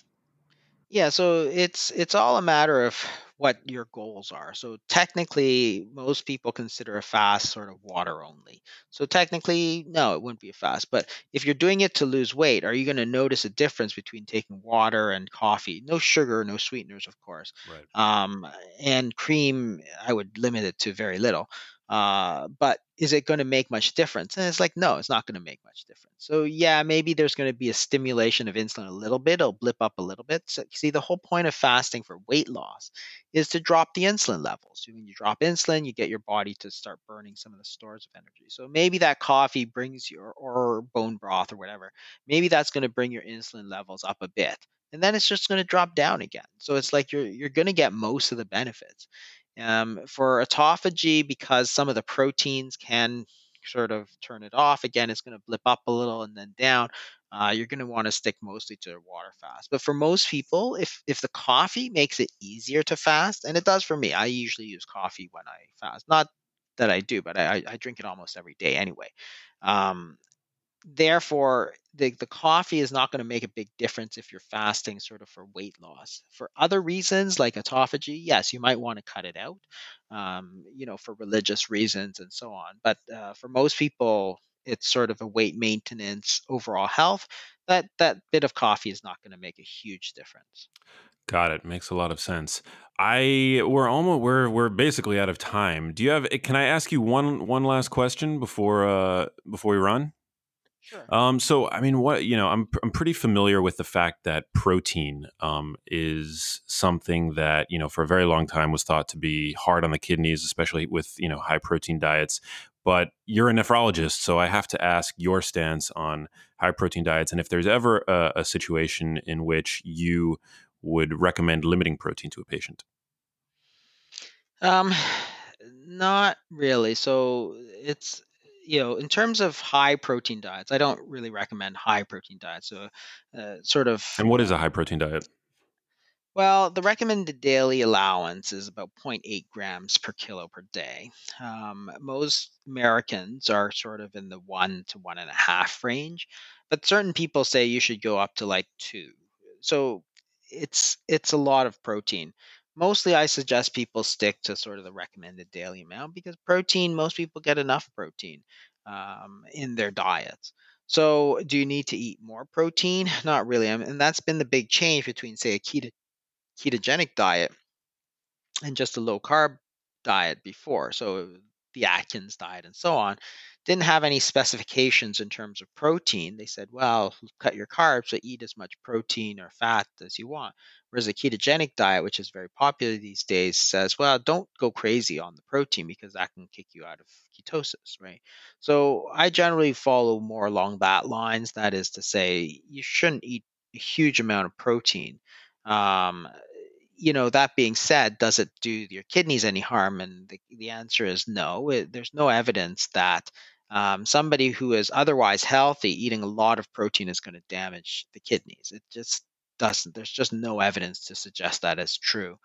[SPEAKER 2] Yeah, so it's it's all a matter of what your goals are. So technically, most people consider a fast sort of water only. So technically, no, it wouldn't be a fast. But if you're doing it to lose weight, are you going to notice a difference between taking water and coffee? No sugar, no sweeteners, of course.
[SPEAKER 1] Right.
[SPEAKER 2] Um, and cream, I would limit it to very little. Uh, but is it going to make much difference? And it's like, no, it's not going to make much difference. So yeah, maybe there's going to be a stimulation of insulin a little bit. It'll blip up a little bit. So see, the whole point of fasting for weight loss is to drop the insulin levels. When you drop insulin, you get your body to start burning some of the stores of energy. So maybe that coffee brings your or bone broth or whatever. Maybe that's going to bring your insulin levels up a bit and then it's just going to drop down again. So it's like you're you're going to get most of the benefits. Um, for autophagy, because some of the proteins can sort of turn it off, again, it's going to blip up a little and then down. Uh, you're going to want to stick mostly to water fast. But for most people, if if the coffee makes it easier to fast, and it does for me, I usually use coffee when I fast. Not that I do, but I, I drink it almost every day anyway. Um, therefore the, the coffee is not going to make a big difference if you're fasting sort of for weight loss for other reasons like autophagy yes you might want to cut it out um, you know for religious reasons and so on but uh, for most people it's sort of a weight maintenance overall health, that that bit of coffee is not going to make a huge difference.
[SPEAKER 1] Got it. Makes a lot of sense. I we're almost we're we're basically out of time. Do you have? Can I ask you one one last question before uh before we run?
[SPEAKER 2] Sure.
[SPEAKER 1] Um, so I mean, what you know, I'm I'm pretty familiar with the fact that protein um, is something that you know for a very long time was thought to be hard on the kidneys, especially with you know high protein diets. But you're a nephrologist, so I have to ask your stance on high protein diets, and if there's ever a, a situation in which you would recommend limiting protein to a patient.
[SPEAKER 2] Um, not really. So it's you know, in terms of high protein diets, I don't really recommend high protein diets. So, uh, sort of.
[SPEAKER 1] And what is a
[SPEAKER 2] um,
[SPEAKER 1] high protein diet?
[SPEAKER 2] well, the recommended daily allowance is about 0.8 grams per kilo per day. Um, most Americans are sort of in the one to one and a half range, but certain people say you should go up to like two. So it's it's a lot of protein. Mostly, I suggest people stick to sort of the recommended daily amount because protein, most people get enough protein um, in their diets. So, do you need to eat more protein? Not really. I mean, and that's been the big change between, say, a keto, ketogenic diet and just a low carb diet before. So the Atkins diet and so on didn't have any specifications in terms of protein. They said, well, cut your carbs, but eat as much protein or fat as you want. Whereas a ketogenic diet, which is very popular these days, says, well, don't go crazy on the protein because that can kick you out of ketosis, right? So I generally follow more along that lines. That is to say, you shouldn't eat a huge amount of protein. Um, you know, that being said, does it do your kidneys any harm? And the, the answer is no. It, there's no evidence that um, somebody who is otherwise healthy eating a lot of protein is going to damage the kidneys. It just doesn't. There's just no evidence to suggest that is true.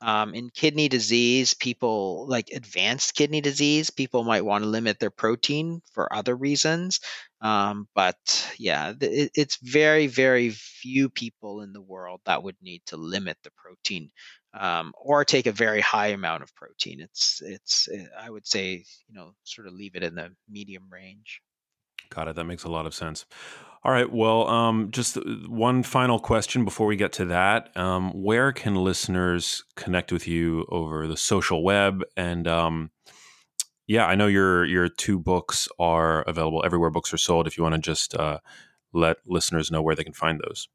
[SPEAKER 2] Um, in kidney disease, people like advanced kidney disease, people might want to limit their protein for other reasons. Um, but yeah, it, it's very, very few people in the world that would need to limit the protein um, or take a very high amount of protein. It's, it's, eh, I would say, you know, sort of leave it in the medium range.
[SPEAKER 1] Got it. That makes a lot of sense. All right. Well, um, just uh, one final question before we get to that. Um, where can listeners connect with you over the social web? And um, yeah, I know your your two books are available everywhere books are sold. If you want to just uh, let listeners know where they can find those.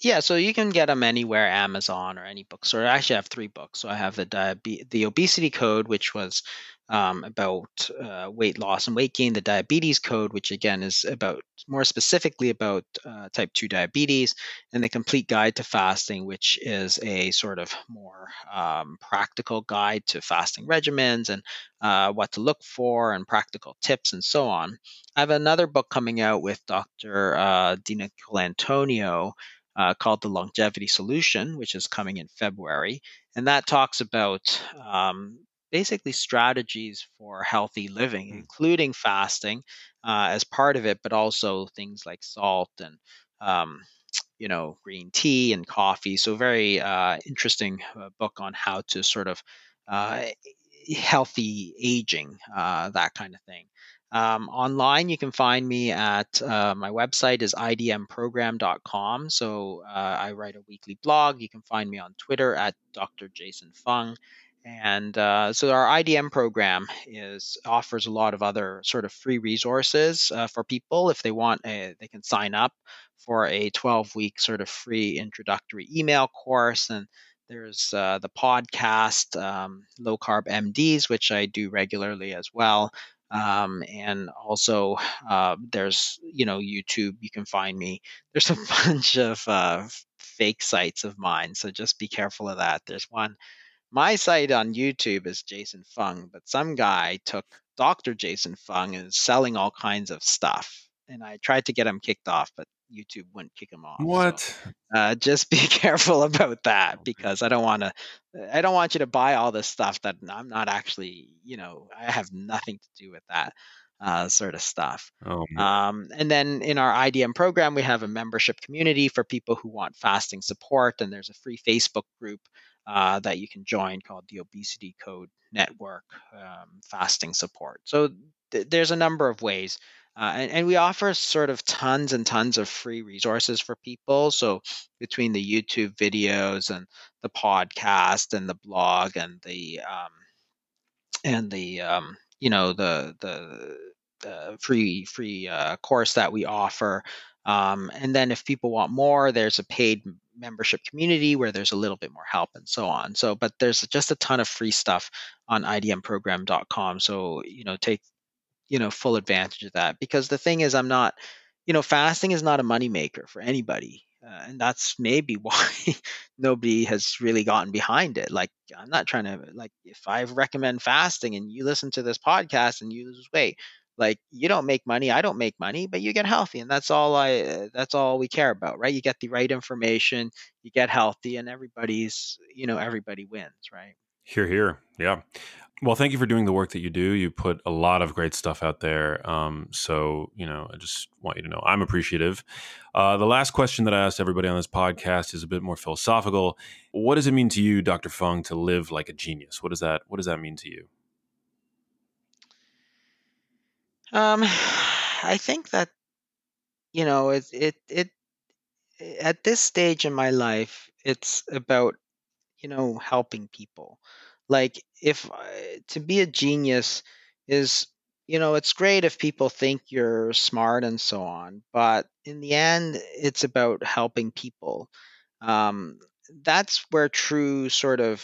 [SPEAKER 2] Yeah, so you can get them anywhere, Amazon or any bookstore. I actually have three books. So I have the the obesity code, which was um, about uh, weight loss and weight gain, the diabetes code, which again is about more specifically about uh, type 2 diabetes, and the complete guide to fasting, which is a sort of more um, practical guide to fasting regimens and uh, what to look for and practical tips and so on. I have another book coming out with Dr. Uh, Dina Colantonio. Uh, called the Longevity Solution, which is coming in February. And that talks about um, basically strategies for healthy living, mm. including fasting uh, as part of it, but also things like salt and um, you know green tea and coffee. So very uh, interesting uh, book on how to sort of uh, healthy aging, uh, that kind of thing. Um, online, you can find me at uh, my website is idmprogram.com. So uh, I write a weekly blog. You can find me on Twitter at Dr. Jason Fung. And uh, so our IDM program is offers a lot of other sort of free resources uh, for people if they want. A, they can sign up for a 12 week sort of free introductory email course, and there's uh, the podcast um, Low Carb MDs, which I do regularly as well. Um, and also uh, there's you know YouTube. You can find me. There's a bunch of uh, fake sites of mine, so just be careful of that. There's one my site on YouTube is Jason Fung, but some guy took Dr. Jason Fung and is selling all kinds of stuff. And I tried to get him kicked off, but YouTube wouldn't kick him off.
[SPEAKER 1] What?
[SPEAKER 2] So, uh, just be careful about that because I don't want to. I don't want you to buy all this stuff that I'm not actually. You know, I have nothing to do with that uh, sort of stuff.
[SPEAKER 1] Oh,
[SPEAKER 2] um, and then in our IDM program, we have a membership community for people who want fasting support, and there's a free Facebook group uh, that you can join called the Obesity Code Network um, Fasting Support. So th- there's a number of ways. Uh, and, and we offer sort of tons and tons of free resources for people. So between the YouTube videos and the podcast and the blog and the um, and the um, you know the the, free free uh, course that we offer. Um, and then if people want more, there's a paid membership community where there's a little bit more help and so on. So, but there's just a ton of free stuff on idmprogram.com. So, you know, take you know full advantage of that because the thing is i'm not you know fasting is not a moneymaker for anybody uh, and that's maybe why nobody has really gotten behind it like i'm not trying to like if i recommend fasting and you listen to this podcast and you lose weight like you don't make money i don't make money but you get healthy and that's all i uh, that's all we care about right you get the right information you get healthy and everybody's you know everybody wins right
[SPEAKER 1] here here yeah well, thank you for doing the work that you do. You put a lot of great stuff out there. Um, so, you know, I just want you to know I'm appreciative. Uh, the last question that I asked everybody on this podcast is a bit more philosophical. What does it mean to you, Dr. Fung, to live like a genius? What does that What does that mean to you?
[SPEAKER 2] Um, I think that you know it it it at this stage in my life, it's about you know helping people. Like if uh, to be a genius is you know it's great if people think you're smart and so on but in the end it's about helping people. Um, that's where true sort of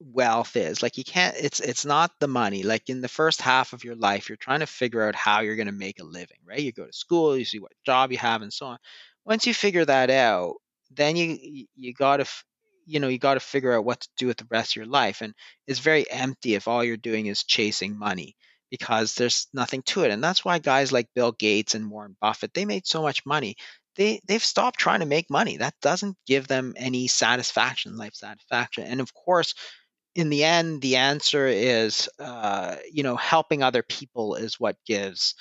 [SPEAKER 2] wealth is like you can't it's it's not the money like in the first half of your life you're trying to figure out how you're going to make a living right? You go to school you see what job you have and so on. Once you figure that out then you you got to you know you got to figure out what to do with the rest of your life and it's very empty if all you're doing is chasing money because there's nothing to it and that's why guys like bill gates and warren buffett they made so much money. They they've stopped trying to make money. That doesn't give them any satisfaction life satisfaction and of course in the end the answer is uh, you know helping other people is what gives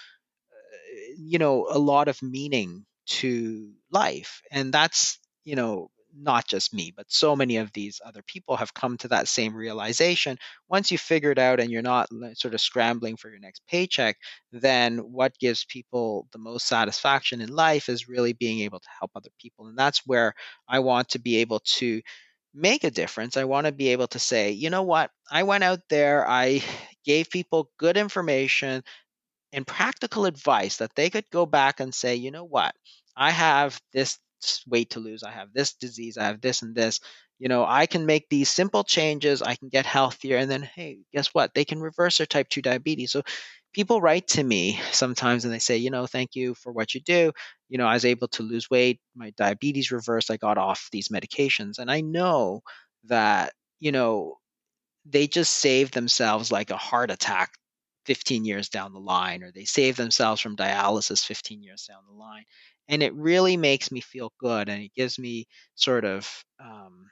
[SPEAKER 2] uh, you know a lot of meaning to life and that's you know not just me, but so many of these other people have come to that same realization. Once you figure it out and you're not sort of scrambling for your next paycheck, then what gives people the most satisfaction in life is really being able to help other people. And that's where I want to be able to make a difference. I want to be able to say, you know what? I went out there, I gave people good information and practical advice that they could go back and say, you know what? I have this weight to lose. I have this disease. I have this and this. You know, I can make these simple changes. I can get healthier. And then, hey, guess what? They can reverse their type 2 diabetes. So people write to me sometimes and they say, you know, thank you for what you do. You know, I was able to lose weight. My diabetes reversed. I got off these medications. And I know that, you know, they just saved themselves like a heart attack 15 years down the line, or they save themselves from dialysis 15 years down the line and it really makes me feel good and it gives me sort of um,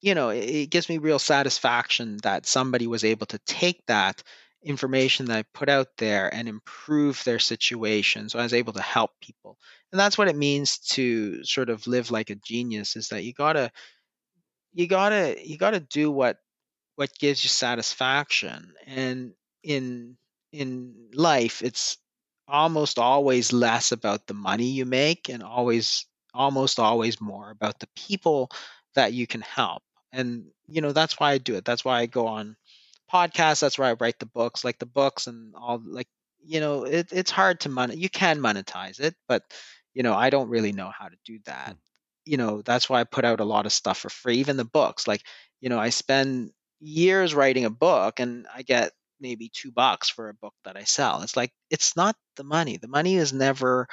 [SPEAKER 2] you know it, it gives me real satisfaction that somebody was able to take that information that I put out there and improve their situation. So I was able to help people. And that's what it means to sort of live like a genius is that you gotta you gotta you gotta do what what gives you satisfaction. And in in life it's almost always less about the money you make and always almost always more about the people that you can help and you know that's why i do it that's why i go on podcasts that's where i write the books like the books and all like you know it, it's hard to money you can monetize it but you know i don't really know how to do that hmm. you know that's why i put out a lot of stuff for free even the books like you know i spend years writing a book and i get maybe two bucks for a book that I sell. It's like it's not the money. The money is never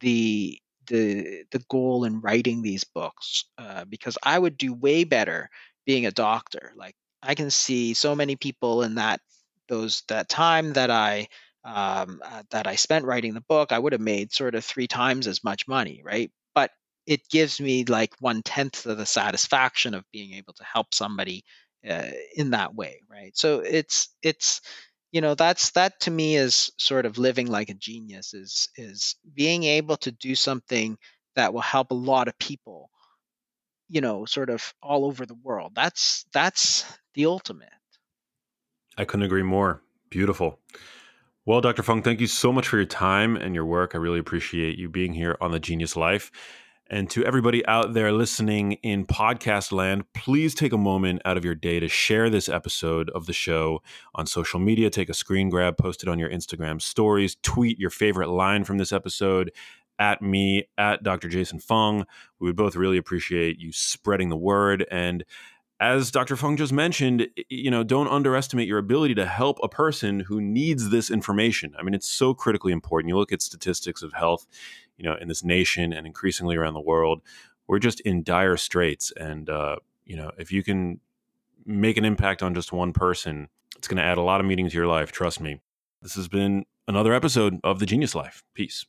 [SPEAKER 2] the the the goal in writing these books uh, because I would do way better being a doctor. Like I can see so many people in that those that time that I um, uh, that I spent writing the book, I would have made sort of three times as much money, right? But it gives me like one tenth of the satisfaction of being able to help somebody uh, in that way, right? So it's it's you know that's that to me is sort of living like a genius is is being able to do something that will help a lot of people you know sort of all over the world that's that's the ultimate
[SPEAKER 1] i couldn't agree more beautiful Well, Dr. Fung, thank you so much for your time and your work. I really appreciate you being here on The Genius Life. And to everybody out there listening in podcast land, please take a moment out of your day to share this episode of the show on social media. Take a screen grab, post it on your Instagram stories, tweet your favorite line from this episode at me, at Dr. Jason Fung. We would both really appreciate you spreading the word. And as Dr. Fung just mentioned, you know, don't underestimate your ability to help a person who needs this information. I mean, it's so critically important. You look at statistics of health, you know, in this nation and increasingly around the world, we're just in dire straits. And, uh, you know, if you can make an impact on just one person, it's going to add a lot of meaning to your life. Trust me. This has been another episode of The Genius Life. Peace.